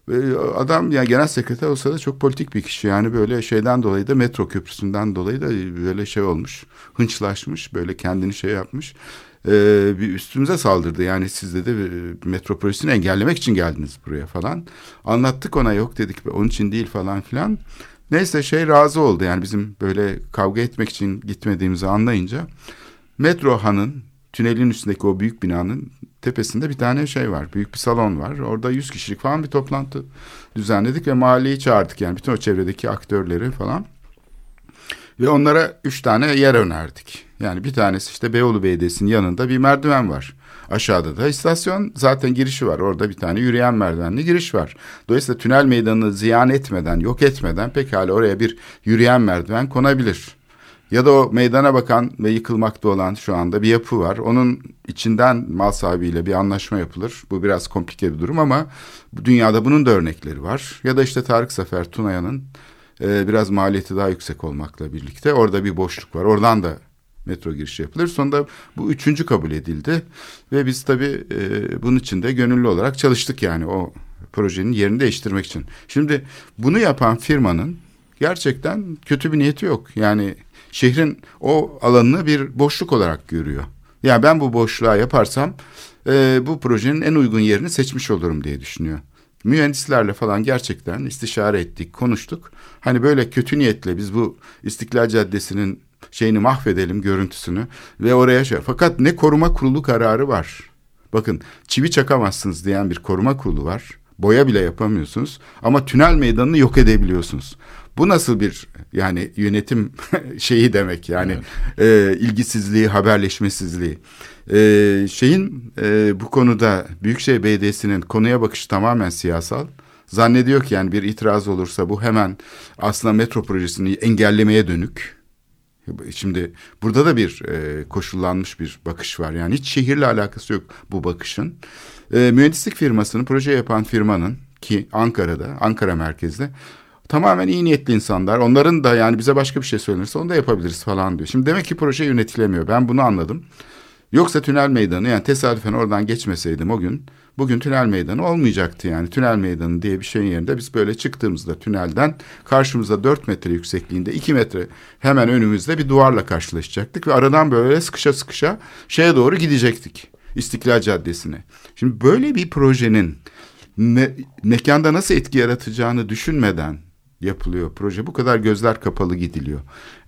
Speaker 2: Ve Adam yani genel sekreter olsa da çok politik bir kişi yani böyle şeyden dolayı da metro köprüsünden dolayı da böyle şey olmuş hınçlaşmış böyle kendini şey yapmış ee, bir üstümüze saldırdı yani siz dedi e, metropolisini engellemek için geldiniz buraya falan anlattık ona yok dedik onun için değil falan filan neyse şey razı oldu yani bizim böyle kavga etmek için gitmediğimizi anlayınca metro hanın tünelin üstündeki o büyük binanın tepesinde bir tane şey var. Büyük bir salon var. Orada 100 kişilik falan bir toplantı düzenledik ve mahalleyi çağırdık. Yani bütün o çevredeki aktörleri falan. Ve onlara üç tane yer önerdik. Yani bir tanesi işte Beyoğlu Belediyesi'nin yanında bir merdiven var. Aşağıda da istasyon zaten girişi var. Orada bir tane yürüyen merdivenli giriş var. Dolayısıyla tünel meydanını ziyan etmeden, yok etmeden pekala oraya bir yürüyen merdiven konabilir. Ya da o meydana bakan ve yıkılmakta olan şu anda bir yapı var. Onun içinden mal sahibiyle bir anlaşma yapılır. Bu biraz komplike bir durum ama dünyada bunun da örnekleri var. Ya da işte Tarık Zafer Tunaya'nın e, biraz maliyeti daha yüksek olmakla birlikte orada bir boşluk var. Oradan da metro girişi yapılır. Sonunda bu üçüncü kabul edildi ve biz tabii e, bunun için de gönüllü olarak çalıştık yani o projenin yerini değiştirmek için. Şimdi bunu yapan firmanın gerçekten kötü bir niyeti yok. Yani şehrin o alanını bir boşluk olarak görüyor. Yani ben bu boşluğa yaparsam e, bu projenin en uygun yerini seçmiş olurum diye düşünüyor. Mühendislerle falan gerçekten istişare ettik, konuştuk. Hani böyle kötü niyetle biz bu İstiklal Caddesi'nin şeyini mahvedelim görüntüsünü ve oraya şey. Fakat ne koruma kurulu kararı var. Bakın çivi çakamazsınız diyen bir koruma kurulu var. Boya bile yapamıyorsunuz ama tünel meydanını yok edebiliyorsunuz. Bu nasıl bir yani yönetim şeyi demek yani e, ilgisizliği, haberleşmesizliği. E, şeyin e, bu konuda Büyükşehir Belediyesi'nin konuya bakışı tamamen siyasal. Zannediyor ki yani bir itiraz olursa bu hemen aslında metro projesini engellemeye dönük. Şimdi burada da bir e, koşullanmış bir bakış var. Yani hiç şehirle alakası yok bu bakışın. E, mühendislik firmasının, proje yapan firmanın ki Ankara'da, Ankara merkezde tamamen iyi niyetli insanlar. Onların da yani bize başka bir şey söylenirse onu da yapabiliriz falan diyor. Şimdi demek ki proje yönetilemiyor. Ben bunu anladım. Yoksa tünel meydanı yani tesadüfen oradan geçmeseydim o gün bugün tünel meydanı olmayacaktı yani. Tünel meydanı diye bir şeyin yerinde biz böyle çıktığımızda tünelden karşımızda 4 metre yüksekliğinde 2 metre hemen önümüzde bir duvarla karşılaşacaktık ve aradan böyle sıkışa sıkışa şeye doğru gidecektik. İstiklal Caddesi'ne. Şimdi böyle bir projenin me- mekanda nasıl etki yaratacağını düşünmeden yapılıyor proje. Bu kadar gözler kapalı gidiliyor.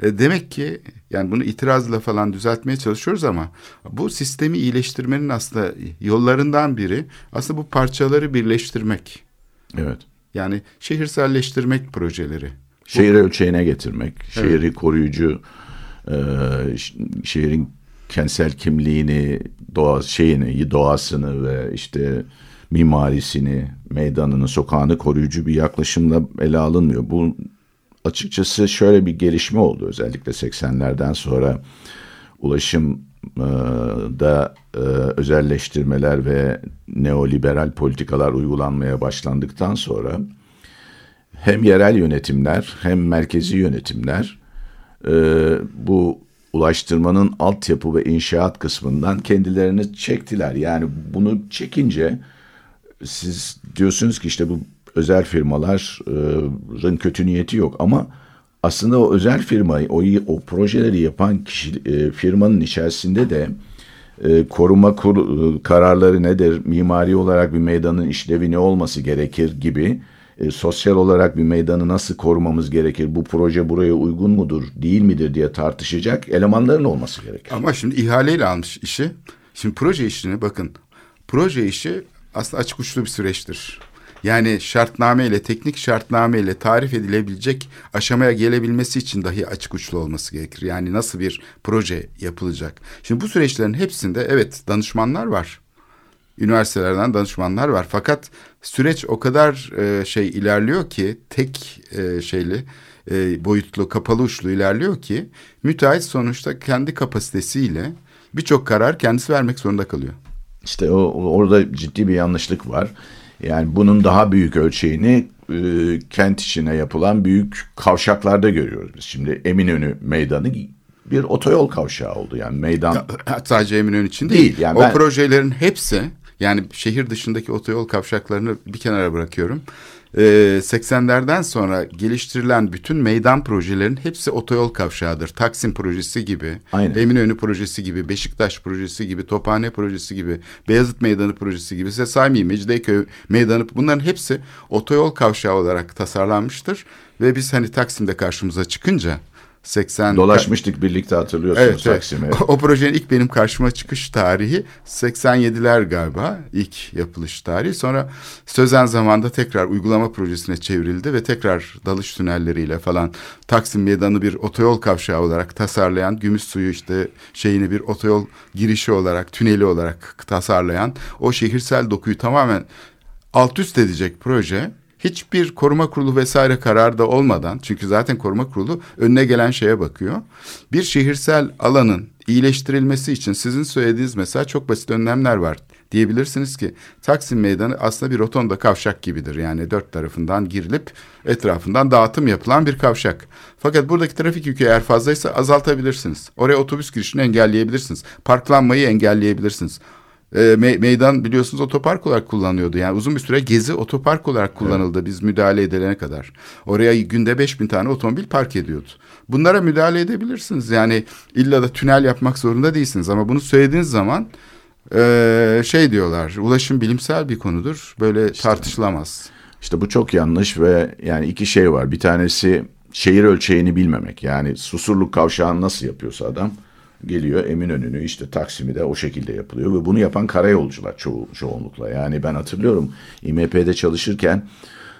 Speaker 2: E, demek ki yani bunu itirazla falan düzeltmeye çalışıyoruz ama bu sistemi iyileştirmenin aslında yollarından biri aslında bu parçaları birleştirmek.
Speaker 3: Evet.
Speaker 2: Yani şehirselleştirmek projeleri.
Speaker 3: Şehir ölçeğine getirmek, şehri koruyucu, e, şehrin kentsel kimliğini, doğa şeyini, doğasını ve işte mimarisini, meydanını, sokağını koruyucu bir yaklaşımla ele alınmıyor. Bu açıkçası şöyle bir gelişme oldu özellikle 80'lerden sonra ulaşım e, e, özelleştirmeler ve neoliberal politikalar uygulanmaya başlandıktan sonra hem yerel yönetimler hem merkezi yönetimler e, bu ulaştırmanın altyapı ve inşaat kısmından kendilerini çektiler. Yani bunu çekince siz diyorsunuz ki işte bu özel firmaların kötü niyeti yok ama aslında o özel firmayı, o, o projeleri yapan kişi e, firmanın içerisinde de e, koruma kur, e, kararları nedir, mimari olarak bir meydanın işlevi ne olması gerekir gibi e, sosyal olarak bir meydanı nasıl korumamız gerekir, bu proje buraya uygun mudur, değil midir diye tartışacak elemanların olması gerekir.
Speaker 2: Ama şimdi ihaleyle almış işi. Şimdi proje işini bakın. Proje işi aslında açık uçlu bir süreçtir. Yani şartname ile teknik şartname ile tarif edilebilecek aşamaya gelebilmesi için dahi açık uçlu olması gerekir. Yani nasıl bir proje yapılacak. Şimdi bu süreçlerin hepsinde evet danışmanlar var. Üniversitelerden danışmanlar var. Fakat süreç o kadar e, şey ilerliyor ki tek e, şeyli e, boyutlu kapalı uçlu ilerliyor ki müteahhit sonuçta kendi kapasitesiyle birçok karar kendisi vermek zorunda kalıyor.
Speaker 3: İşte o, orada ciddi bir yanlışlık var. Yani bunun daha büyük ölçeğini e, kent içine yapılan büyük kavşaklarda görüyoruz biz. Şimdi Eminönü Meydanı bir otoyol kavşağı oldu. Yani meydan
Speaker 2: Ya, sadece Eminönü için değil.
Speaker 3: Değil, yani
Speaker 2: o
Speaker 3: ben-
Speaker 2: projelerin hepsi yani şehir dışındaki otoyol kavşaklarını bir kenara bırakıyorum. Ee, 80'lerden sonra geliştirilen bütün meydan projelerin hepsi otoyol kavşağıdır. Taksim projesi gibi,
Speaker 3: Aynen.
Speaker 2: Eminönü projesi gibi, Beşiktaş projesi gibi, Tophane projesi gibi, Beyazıt Meydanı projesi gibi, size saymayayım Mecidiyeköy Meydanı bunların hepsi otoyol kavşağı olarak tasarlanmıştır. Ve biz hani Taksim'de karşımıza çıkınca 80
Speaker 3: dolaşmıştık birlikte hatırlıyorsunuz
Speaker 2: Evet, evet.
Speaker 3: Taksim'e.
Speaker 2: O, o projenin ilk benim karşıma çıkış tarihi 87'ler galiba ilk yapılış tarihi. Sonra Sözen zamanda tekrar uygulama projesine çevrildi ve tekrar dalış tünelleriyle falan Taksim Meydanı bir otoyol kavşağı olarak tasarlayan, gümüş suyu işte şeyini bir otoyol girişi olarak, tüneli olarak tasarlayan o şehirsel dokuyu tamamen alt üst edecek proje hiçbir koruma kurulu vesaire kararı da olmadan çünkü zaten koruma kurulu önüne gelen şeye bakıyor. Bir şehirsel alanın iyileştirilmesi için sizin söylediğiniz mesela çok basit önlemler var. Diyebilirsiniz ki Taksim Meydanı aslında bir rotonda kavşak gibidir. Yani dört tarafından girilip etrafından dağıtım yapılan bir kavşak. Fakat buradaki trafik yükü eğer fazlaysa azaltabilirsiniz. Oraya otobüs girişini engelleyebilirsiniz. Parklanmayı engelleyebilirsiniz. E, me- meydan biliyorsunuz otopark olarak kullanıyordu. Yani uzun bir süre gezi otopark olarak kullanıldı biz müdahale edilene kadar. Oraya günde 5000 tane otomobil park ediyordu. Bunlara müdahale edebilirsiniz. Yani illa da tünel yapmak zorunda değilsiniz. Ama bunu söylediğiniz zaman e, şey diyorlar. Ulaşım bilimsel bir konudur. Böyle tartışılamaz.
Speaker 3: İşte bu çok yanlış ve yani iki şey var. Bir tanesi şehir ölçeğini bilmemek. Yani Susurluk kavşağını nasıl yapıyorsa adam geliyor Eminönü'nü işte Taksim'i de o şekilde yapılıyor ve bunu yapan karayolcular ço çoğunlukla. Yani ben hatırlıyorum İMP'de çalışırken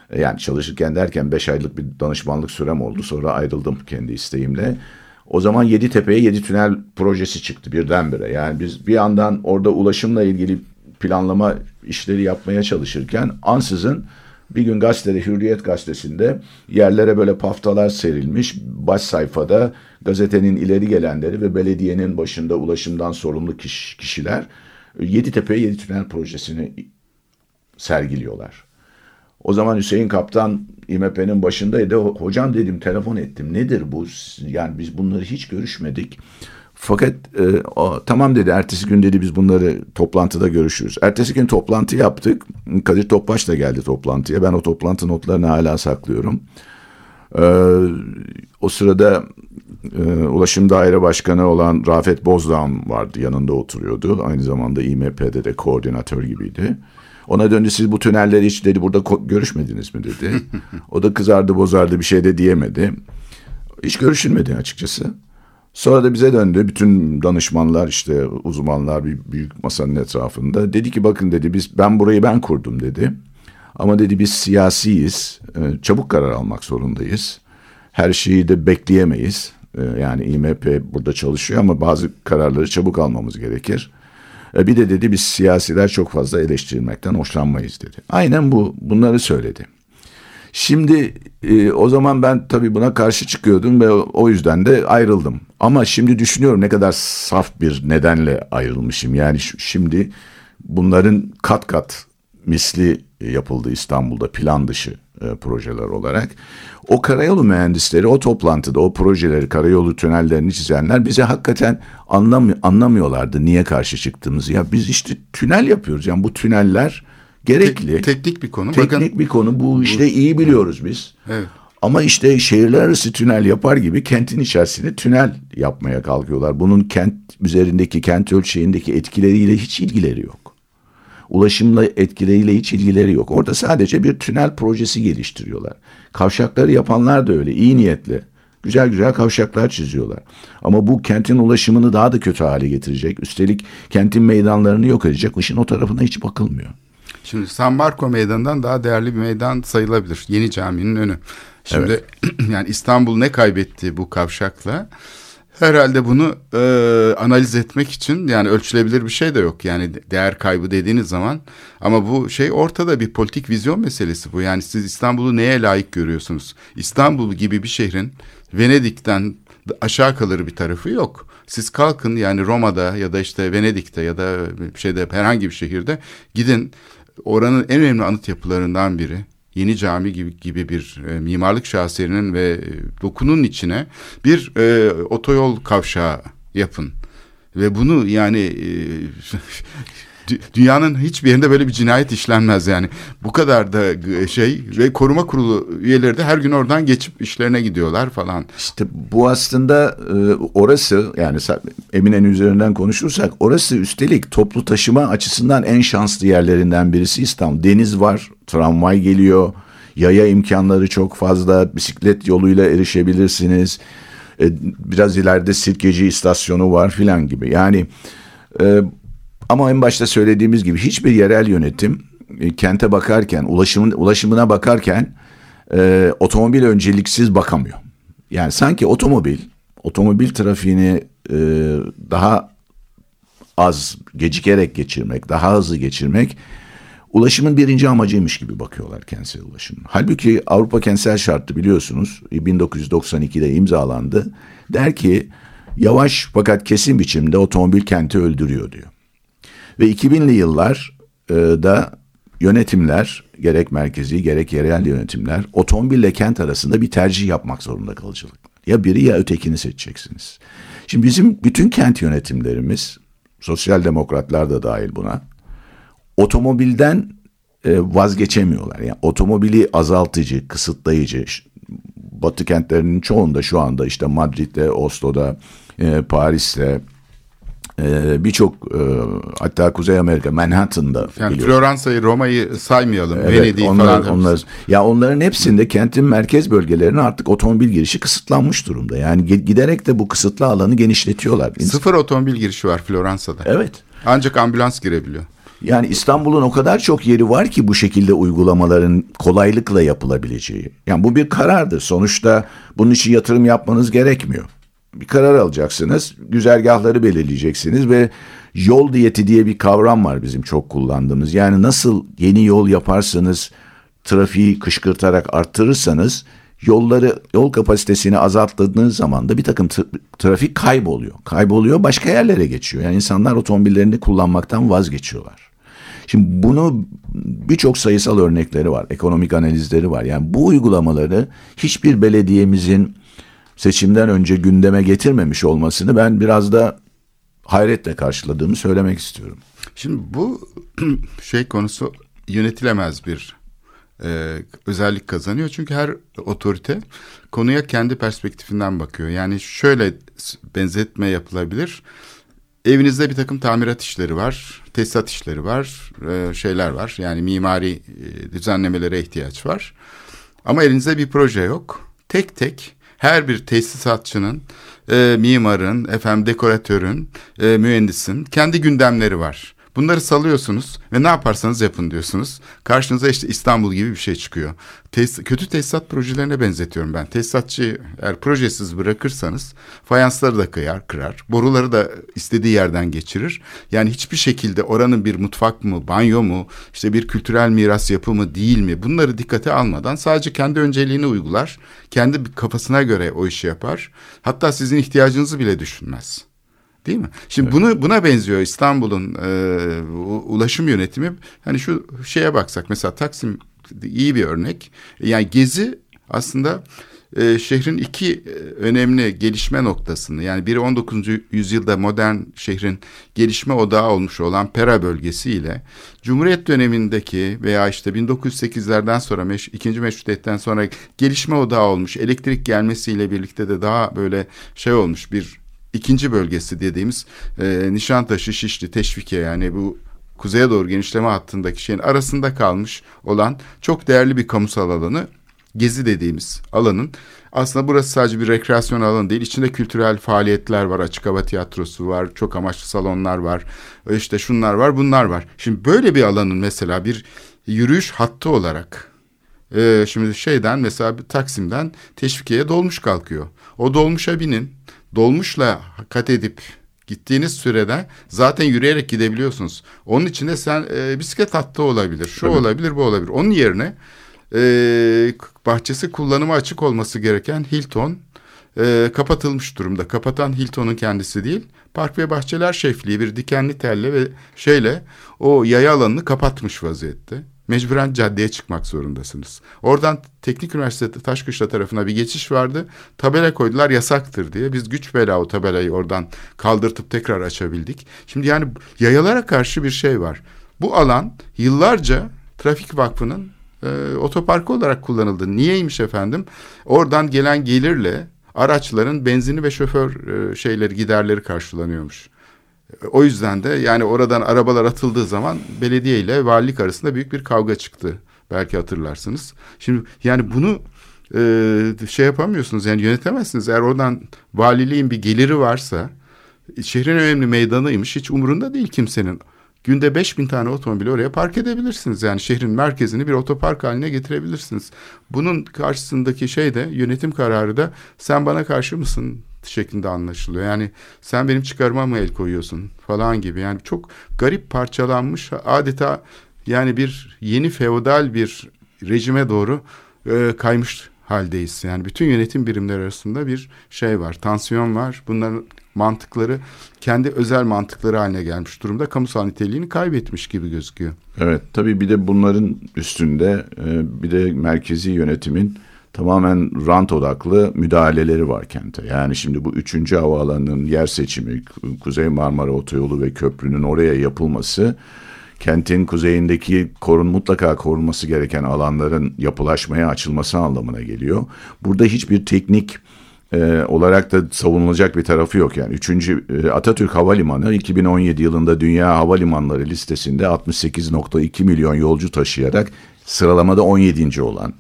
Speaker 3: e, yani çalışırken derken 5 aylık bir danışmanlık sürem oldu. Sonra ayrıldım kendi isteğimle. O zaman Yeditepe'ye yedi tünel projesi çıktı birdenbire. Yani biz bir yandan orada ulaşımla ilgili planlama işleri yapmaya çalışırken ansızın bir gün gazetede Hürriyet gazetesinde yerlere böyle paftalar serilmiş. Baş sayfada gazetenin ileri gelenleri ve belediyenin başında ulaşımdan sorumlu kiş- kişiler Yeditepe'ye yedi tünel projesini sergiliyorlar. O zaman Hüseyin Kaptan İMP'nin başındaydı. Ho- Hocam dedim telefon ettim. Nedir bu? Yani biz bunları hiç görüşmedik. Fakat e, o, tamam dedi ertesi gün dedi biz bunları toplantıda görüşürüz. Ertesi gün toplantı yaptık. Kadir Topbaş da geldi toplantıya. Ben o toplantı notlarını hala saklıyorum. Ee, o sırada e, Ulaşım Daire Başkanı olan Rafet Bozdağ vardı. Yanında oturuyordu. Aynı zamanda İMP'de de koordinatör gibiydi. Ona döndü siz bu tünelleri hiç dedi burada görüşmediniz mi dedi. o da kızardı bozardı bir şey de diyemedi. Hiç görüşülmedi açıkçası. Sonra da bize döndü. Bütün danışmanlar işte uzmanlar bir büyük masanın etrafında. Dedi ki bakın dedi biz ben burayı ben kurdum dedi. Ama dedi biz siyasiyiz. Ee, Çabuk karar almak zorundayız. Her şeyi de bekleyemeyiz. Ee, Yani İMP burada çalışıyor ama bazı kararları çabuk almamız gerekir. Ee, Bir de dedi biz siyasiler çok fazla eleştirilmekten hoşlanmayız dedi. Aynen bu bunları söyledi. Şimdi e, o zaman ben tabii buna karşı çıkıyordum ve o, yüzden de ayrıldım. Ama şimdi düşünüyorum ne kadar saf bir nedenle ayrılmışım. Yani şimdi bunların kat kat misli yapıldı İstanbul'da plan dışı e, projeler olarak. O karayolu mühendisleri o toplantıda o projeleri karayolu tünellerini çizenler bize hakikaten anlamı, anlamıyorlardı niye karşı çıktığımızı. Ya biz işte tünel yapıyoruz yani bu tüneller gerekli.
Speaker 2: Tek- teknik bir konu.
Speaker 3: Teknik
Speaker 2: Bakın
Speaker 3: bir konu. Bu işte iyi biliyoruz biz.
Speaker 2: Evet.
Speaker 3: Ama işte şehirler arası tünel yapar gibi kentin içerisinde tünel yapmaya kalkıyorlar. Bunun kent üzerindeki, kent ölçeğindeki etkileriyle hiç ilgileri yok. Ulaşımla etkileriyle hiç ilgileri yok. Orada sadece bir tünel projesi geliştiriyorlar. Kavşakları yapanlar da öyle iyi niyetli. Güzel güzel kavşaklar çiziyorlar. Ama bu kentin ulaşımını daha da kötü hale getirecek. Üstelik kentin meydanlarını yok edecek. İşin o tarafına hiç bakılmıyor.
Speaker 2: Şimdi San Marco Meydanı'ndan daha değerli bir meydan sayılabilir. Yeni caminin önü. Şimdi yani İstanbul ne kaybetti bu kavşakla? Herhalde bunu e, analiz etmek için yani ölçülebilir bir şey de yok. Yani de- değer kaybı dediğiniz zaman ama bu şey ortada bir politik vizyon meselesi bu. Yani siz İstanbul'u neye layık görüyorsunuz? İstanbul gibi bir şehrin Venedik'ten aşağı kalır bir tarafı yok. Siz kalkın yani Roma'da ya da işte Venedik'te ya da bir şeyde herhangi bir şehirde gidin oranın en önemli anıt yapılarından biri. Yeni cami gibi, gibi bir e, mimarlık şaheserinin ve e, dokunun içine bir e, otoyol kavşağı yapın. Ve bunu yani e, dünyanın hiçbir yerinde böyle bir cinayet işlenmez yani. Bu kadar da şey ve koruma kurulu üyeleri de her gün oradan geçip işlerine gidiyorlar falan.
Speaker 3: İşte bu aslında e, orası yani Eminönü üzerinden konuşursak orası üstelik toplu taşıma açısından en şanslı yerlerinden birisi İstanbul. Deniz var, tramvay geliyor, yaya imkanları çok fazla, bisiklet yoluyla erişebilirsiniz. E, biraz ileride Sirkeci istasyonu var filan gibi. Yani e, ama en başta söylediğimiz gibi hiçbir yerel yönetim e, kente bakarken, ulaşımın ulaşımına bakarken e, otomobil önceliksiz bakamıyor. Yani sanki otomobil, otomobil trafiğini e, daha az gecikerek geçirmek, daha hızlı geçirmek ulaşımın birinci amacıymış gibi bakıyorlar kentsel ulaşım. Halbuki Avrupa Kentsel Şartı biliyorsunuz 1992'de imzalandı. Der ki yavaş fakat kesin biçimde otomobil kenti öldürüyor diyor. Ve 2000'li yıllar e, da yönetimler gerek merkezi gerek yerel yönetimler otomobille kent arasında bir tercih yapmak zorunda kalacaklar. Ya biri ya ötekini seçeceksiniz. Şimdi bizim bütün kent yönetimlerimiz sosyal demokratlar da dahil buna otomobilden e, vazgeçemiyorlar. Yani otomobili azaltıcı, kısıtlayıcı. Batı kentlerinin çoğunda şu anda işte Madrid'de, Oslo'da, e, Paris'te, e, birçok e, hatta Kuzey Amerika, Manhattan'da
Speaker 2: Yani
Speaker 3: biliyorsunuz.
Speaker 2: Floransa'yı, Roma'yı saymayalım.
Speaker 3: Evet,
Speaker 2: Venedik'i
Speaker 3: onlar,
Speaker 2: falan.
Speaker 3: onlar, ya onların hepsinde kentin merkez bölgelerine artık otomobil girişi kısıtlanmış durumda. Yani giderek de bu kısıtlı alanı genişletiyorlar.
Speaker 2: Sıfır otomobil girişi var Floransa'da.
Speaker 3: Evet.
Speaker 2: Ancak ambulans girebiliyor.
Speaker 3: Yani İstanbul'un o kadar çok yeri var ki bu şekilde uygulamaların kolaylıkla yapılabileceği. Yani bu bir karardır. Sonuçta bunun için yatırım yapmanız gerekmiyor. Bir karar alacaksınız, güzergahları belirleyeceksiniz ve yol diyeti diye bir kavram var bizim çok kullandığımız. Yani nasıl yeni yol yaparsanız, trafiği kışkırtarak arttırırsanız yolları yol kapasitesini azalttığınız zaman da bir takım tra- trafik kayboluyor. Kayboluyor başka yerlere geçiyor. Yani insanlar otomobillerini kullanmaktan vazgeçiyorlar. Şimdi bunu birçok sayısal örnekleri var, ekonomik analizleri var. Yani bu uygulamaları hiçbir belediyemizin seçimden önce gündeme getirmemiş olmasını ben biraz da hayretle karşıladığımı söylemek istiyorum.
Speaker 2: Şimdi bu şey konusu yönetilemez bir e, özellik kazanıyor. Çünkü her otorite konuya kendi perspektifinden bakıyor. Yani şöyle benzetme yapılabilir. Evinizde bir takım tamirat işleri var, tesisat işleri var, e, şeyler var. Yani mimari e, düzenlemelere ihtiyaç var. Ama elinizde bir proje yok. Tek tek her bir tesisatçının, e, mimarın, efendim dekoratörün, e, mühendisin kendi gündemleri var. Bunları salıyorsunuz ve ne yaparsanız yapın diyorsunuz. Karşınıza işte İstanbul gibi bir şey çıkıyor. Tes kötü tesisat projelerine benzetiyorum ben. Tesisatçı eğer projesiz bırakırsanız fayansları da kıyar, kırar. Boruları da istediği yerden geçirir. Yani hiçbir şekilde oranın bir mutfak mı, banyo mu, işte bir kültürel miras yapı mı değil mi? Bunları dikkate almadan sadece kendi önceliğini uygular. Kendi kafasına göre o işi yapar. Hatta sizin ihtiyacınızı bile düşünmez. Değil mi? Şimdi evet. bunu buna benziyor İstanbul'un e, ulaşım yönetimi. Hani şu şeye baksak mesela Taksim iyi bir örnek. Yani Gezi aslında e, şehrin iki e, önemli gelişme noktasını yani biri 19. yüzyılda modern şehrin gelişme odağı olmuş olan Pera bölgesi ile Cumhuriyet dönemindeki veya işte 1908'lerden sonra meş, ikinci meşrutiyetten sonra gelişme odağı olmuş elektrik gelmesiyle birlikte de daha böyle şey olmuş bir ikinci bölgesi dediğimiz e, Nişantaşı, Şişli, Teşvikiye yani bu kuzeye doğru genişleme hattındaki şeyin arasında kalmış olan çok değerli bir kamusal alanı Gezi dediğimiz alanın aslında burası sadece bir rekreasyon alanı değil. İçinde kültürel faaliyetler var. Açık hava tiyatrosu var. Çok amaçlı salonlar var. İşte şunlar var bunlar var. Şimdi böyle bir alanın mesela bir yürüyüş hattı olarak e, şimdi şeyden mesela Taksim'den Teşvikiye'ye dolmuş kalkıyor. O dolmuşa binin dolmuşla kat edip gittiğiniz sürede zaten yürüyerek gidebiliyorsunuz. Onun için de sen e, bisiklet hattı olabilir, şu Tabii. olabilir, bu olabilir. Onun yerine e, bahçesi kullanıma açık olması gereken Hilton e, kapatılmış durumda. Kapatan Hilton'un kendisi değil, Park ve Bahçeler Şefliği bir dikenli telle ve şeyle o yaya alanını kapatmış vaziyette mecburen caddeye çıkmak zorundasınız. Oradan Teknik Üniversitesi Taşkışla tarafına bir geçiş vardı. Tabela koydular yasaktır diye. Biz güç bela o tabelayı oradan kaldırtıp tekrar açabildik. Şimdi yani yayalara karşı bir şey var. Bu alan yıllarca Trafik Vakfı'nın e, otoparkı olarak kullanıldı. Niyeymiş efendim? Oradan gelen gelirle araçların benzini ve şoför e, şeyleri giderleri karşılanıyormuş. O yüzden de yani oradan arabalar atıldığı zaman belediye ile valilik arasında büyük bir kavga çıktı. Belki hatırlarsınız. Şimdi yani bunu e, şey yapamıyorsunuz yani yönetemezsiniz. Eğer oradan valiliğin bir geliri varsa şehrin önemli meydanıymış hiç umurunda değil kimsenin. Günde 5000 tane otomobil oraya park edebilirsiniz. Yani şehrin merkezini bir otopark haline getirebilirsiniz. Bunun karşısındaki şey de yönetim kararı da sen bana karşı mısın şeklinde anlaşılıyor. Yani sen benim çıkarıma mı el koyuyorsun falan gibi. Yani çok garip parçalanmış adeta yani bir yeni feodal bir rejime doğru e, kaymış haldeyiz. Yani bütün yönetim birimleri arasında bir şey var, tansiyon var. Bunların mantıkları kendi özel mantıkları haline gelmiş durumda. Kamusal niteliğini kaybetmiş gibi gözüküyor.
Speaker 3: Evet, tabii bir de bunların üstünde e, bir de merkezi yönetimin tamamen rant odaklı müdahaleleri var kente. Yani şimdi bu üçüncü havaalanının yer seçimi, Kuzey Marmara Otoyolu ve köprünün oraya yapılması kentin kuzeyindeki korun mutlaka korunması gereken alanların yapılaşmaya açılması anlamına geliyor. Burada hiçbir teknik e, olarak da savunulacak bir tarafı yok yani. Üçüncü e, Atatürk Havalimanı 2017 yılında Dünya Havalimanları listesinde 68.2 milyon yolcu taşıyarak sıralamada 17. olan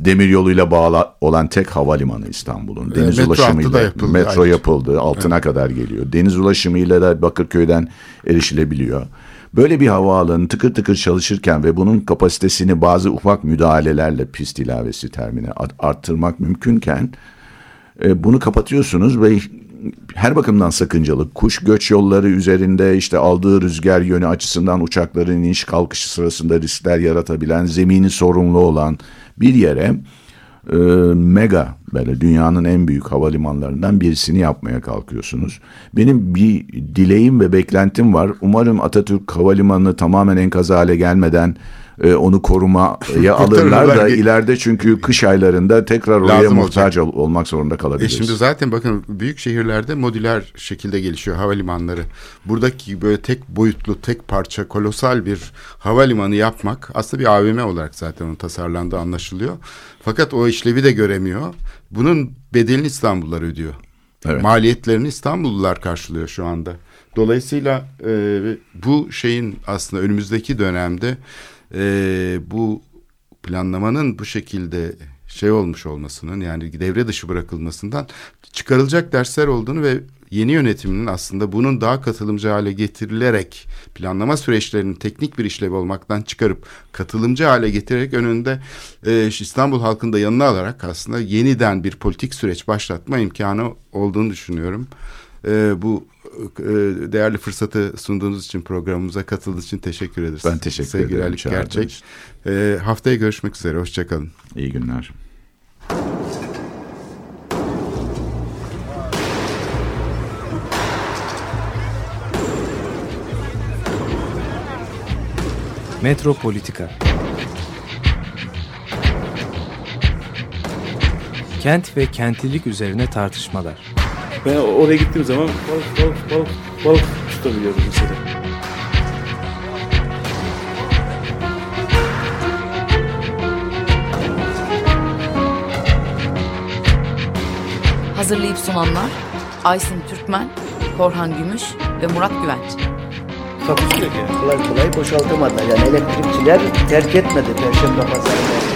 Speaker 3: demir yoluyla bağlı olan tek havalimanı İstanbul'un. Deniz metro ulaşımıyla yapıldı, metro ayrıca. yapıldı, altına evet. kadar geliyor. Deniz ulaşımıyla da Bakırköy'den erişilebiliyor. Böyle bir havaalanı tıkır tıkır çalışırken ve bunun kapasitesini bazı ufak müdahalelerle pist ilavesi termine arttırmak mümkünken e, bunu kapatıyorsunuz ve her bakımdan sakıncalı. Kuş göç yolları üzerinde işte aldığı rüzgar yönü açısından uçakların iniş kalkışı sırasında riskler yaratabilen, zemini sorunlu olan bir yere e, mega Böyle dünyanın en büyük havalimanlarından birisini yapmaya kalkıyorsunuz. Benim bir dileğim ve beklentim var. Umarım Atatürk Havalimanı tamamen enkaz hale gelmeden e, onu korumaya alırlar da ileride çünkü kış aylarında tekrar oraya
Speaker 2: Lazım
Speaker 3: muhtaç ol- olmak zorunda
Speaker 2: E
Speaker 3: kalabiliriz.
Speaker 2: şimdi zaten bakın büyük şehirlerde modüler şekilde gelişiyor havalimanları. Buradaki böyle tek boyutlu, tek parça, kolosal bir havalimanı yapmak aslında bir AVM olarak zaten onun tasarlandığı anlaşılıyor. Fakat o işlevi de göremiyor. Bunun bedelini İstanbullular ödüyor.
Speaker 3: Evet.
Speaker 2: Maliyetlerini İstanbullular karşılıyor şu anda. Dolayısıyla e, bu şeyin aslında önümüzdeki dönemde e, bu planlamanın bu şekilde şey olmuş olmasının yani devre dışı bırakılmasından çıkarılacak dersler olduğunu ve yeni yönetiminin aslında bunun daha katılımcı hale getirilerek planlama süreçlerinin teknik bir işlev olmaktan çıkarıp katılımcı hale getirerek önünde e, İstanbul halkını da yanına alarak aslında yeniden bir politik süreç başlatma imkanı olduğunu düşünüyorum. E, bu değerli fırsatı sunduğunuz için programımıza katıldığınız için teşekkür ederiz.
Speaker 3: Ben teşekkür
Speaker 2: Sevgili
Speaker 3: ederim,
Speaker 2: Ali Gerçek. E, haftaya görüşmek üzere. Hoşçakalın.
Speaker 3: İyi günler.
Speaker 7: Metropolitika Kent ve kentlilik üzerine tartışmalar.
Speaker 8: Ben oraya gittiğim zaman balık balık balık balık tutabiliyorum mesela.
Speaker 9: Hazırlayıp sunanlar Aysin Türkmen, Korhan Gümüş ve Murat Güvenç.
Speaker 8: Takusu yok yani.
Speaker 1: Kolay kolay boşaltamadılar. Yani elektrikçiler terk etmedi Perşembe Pazarı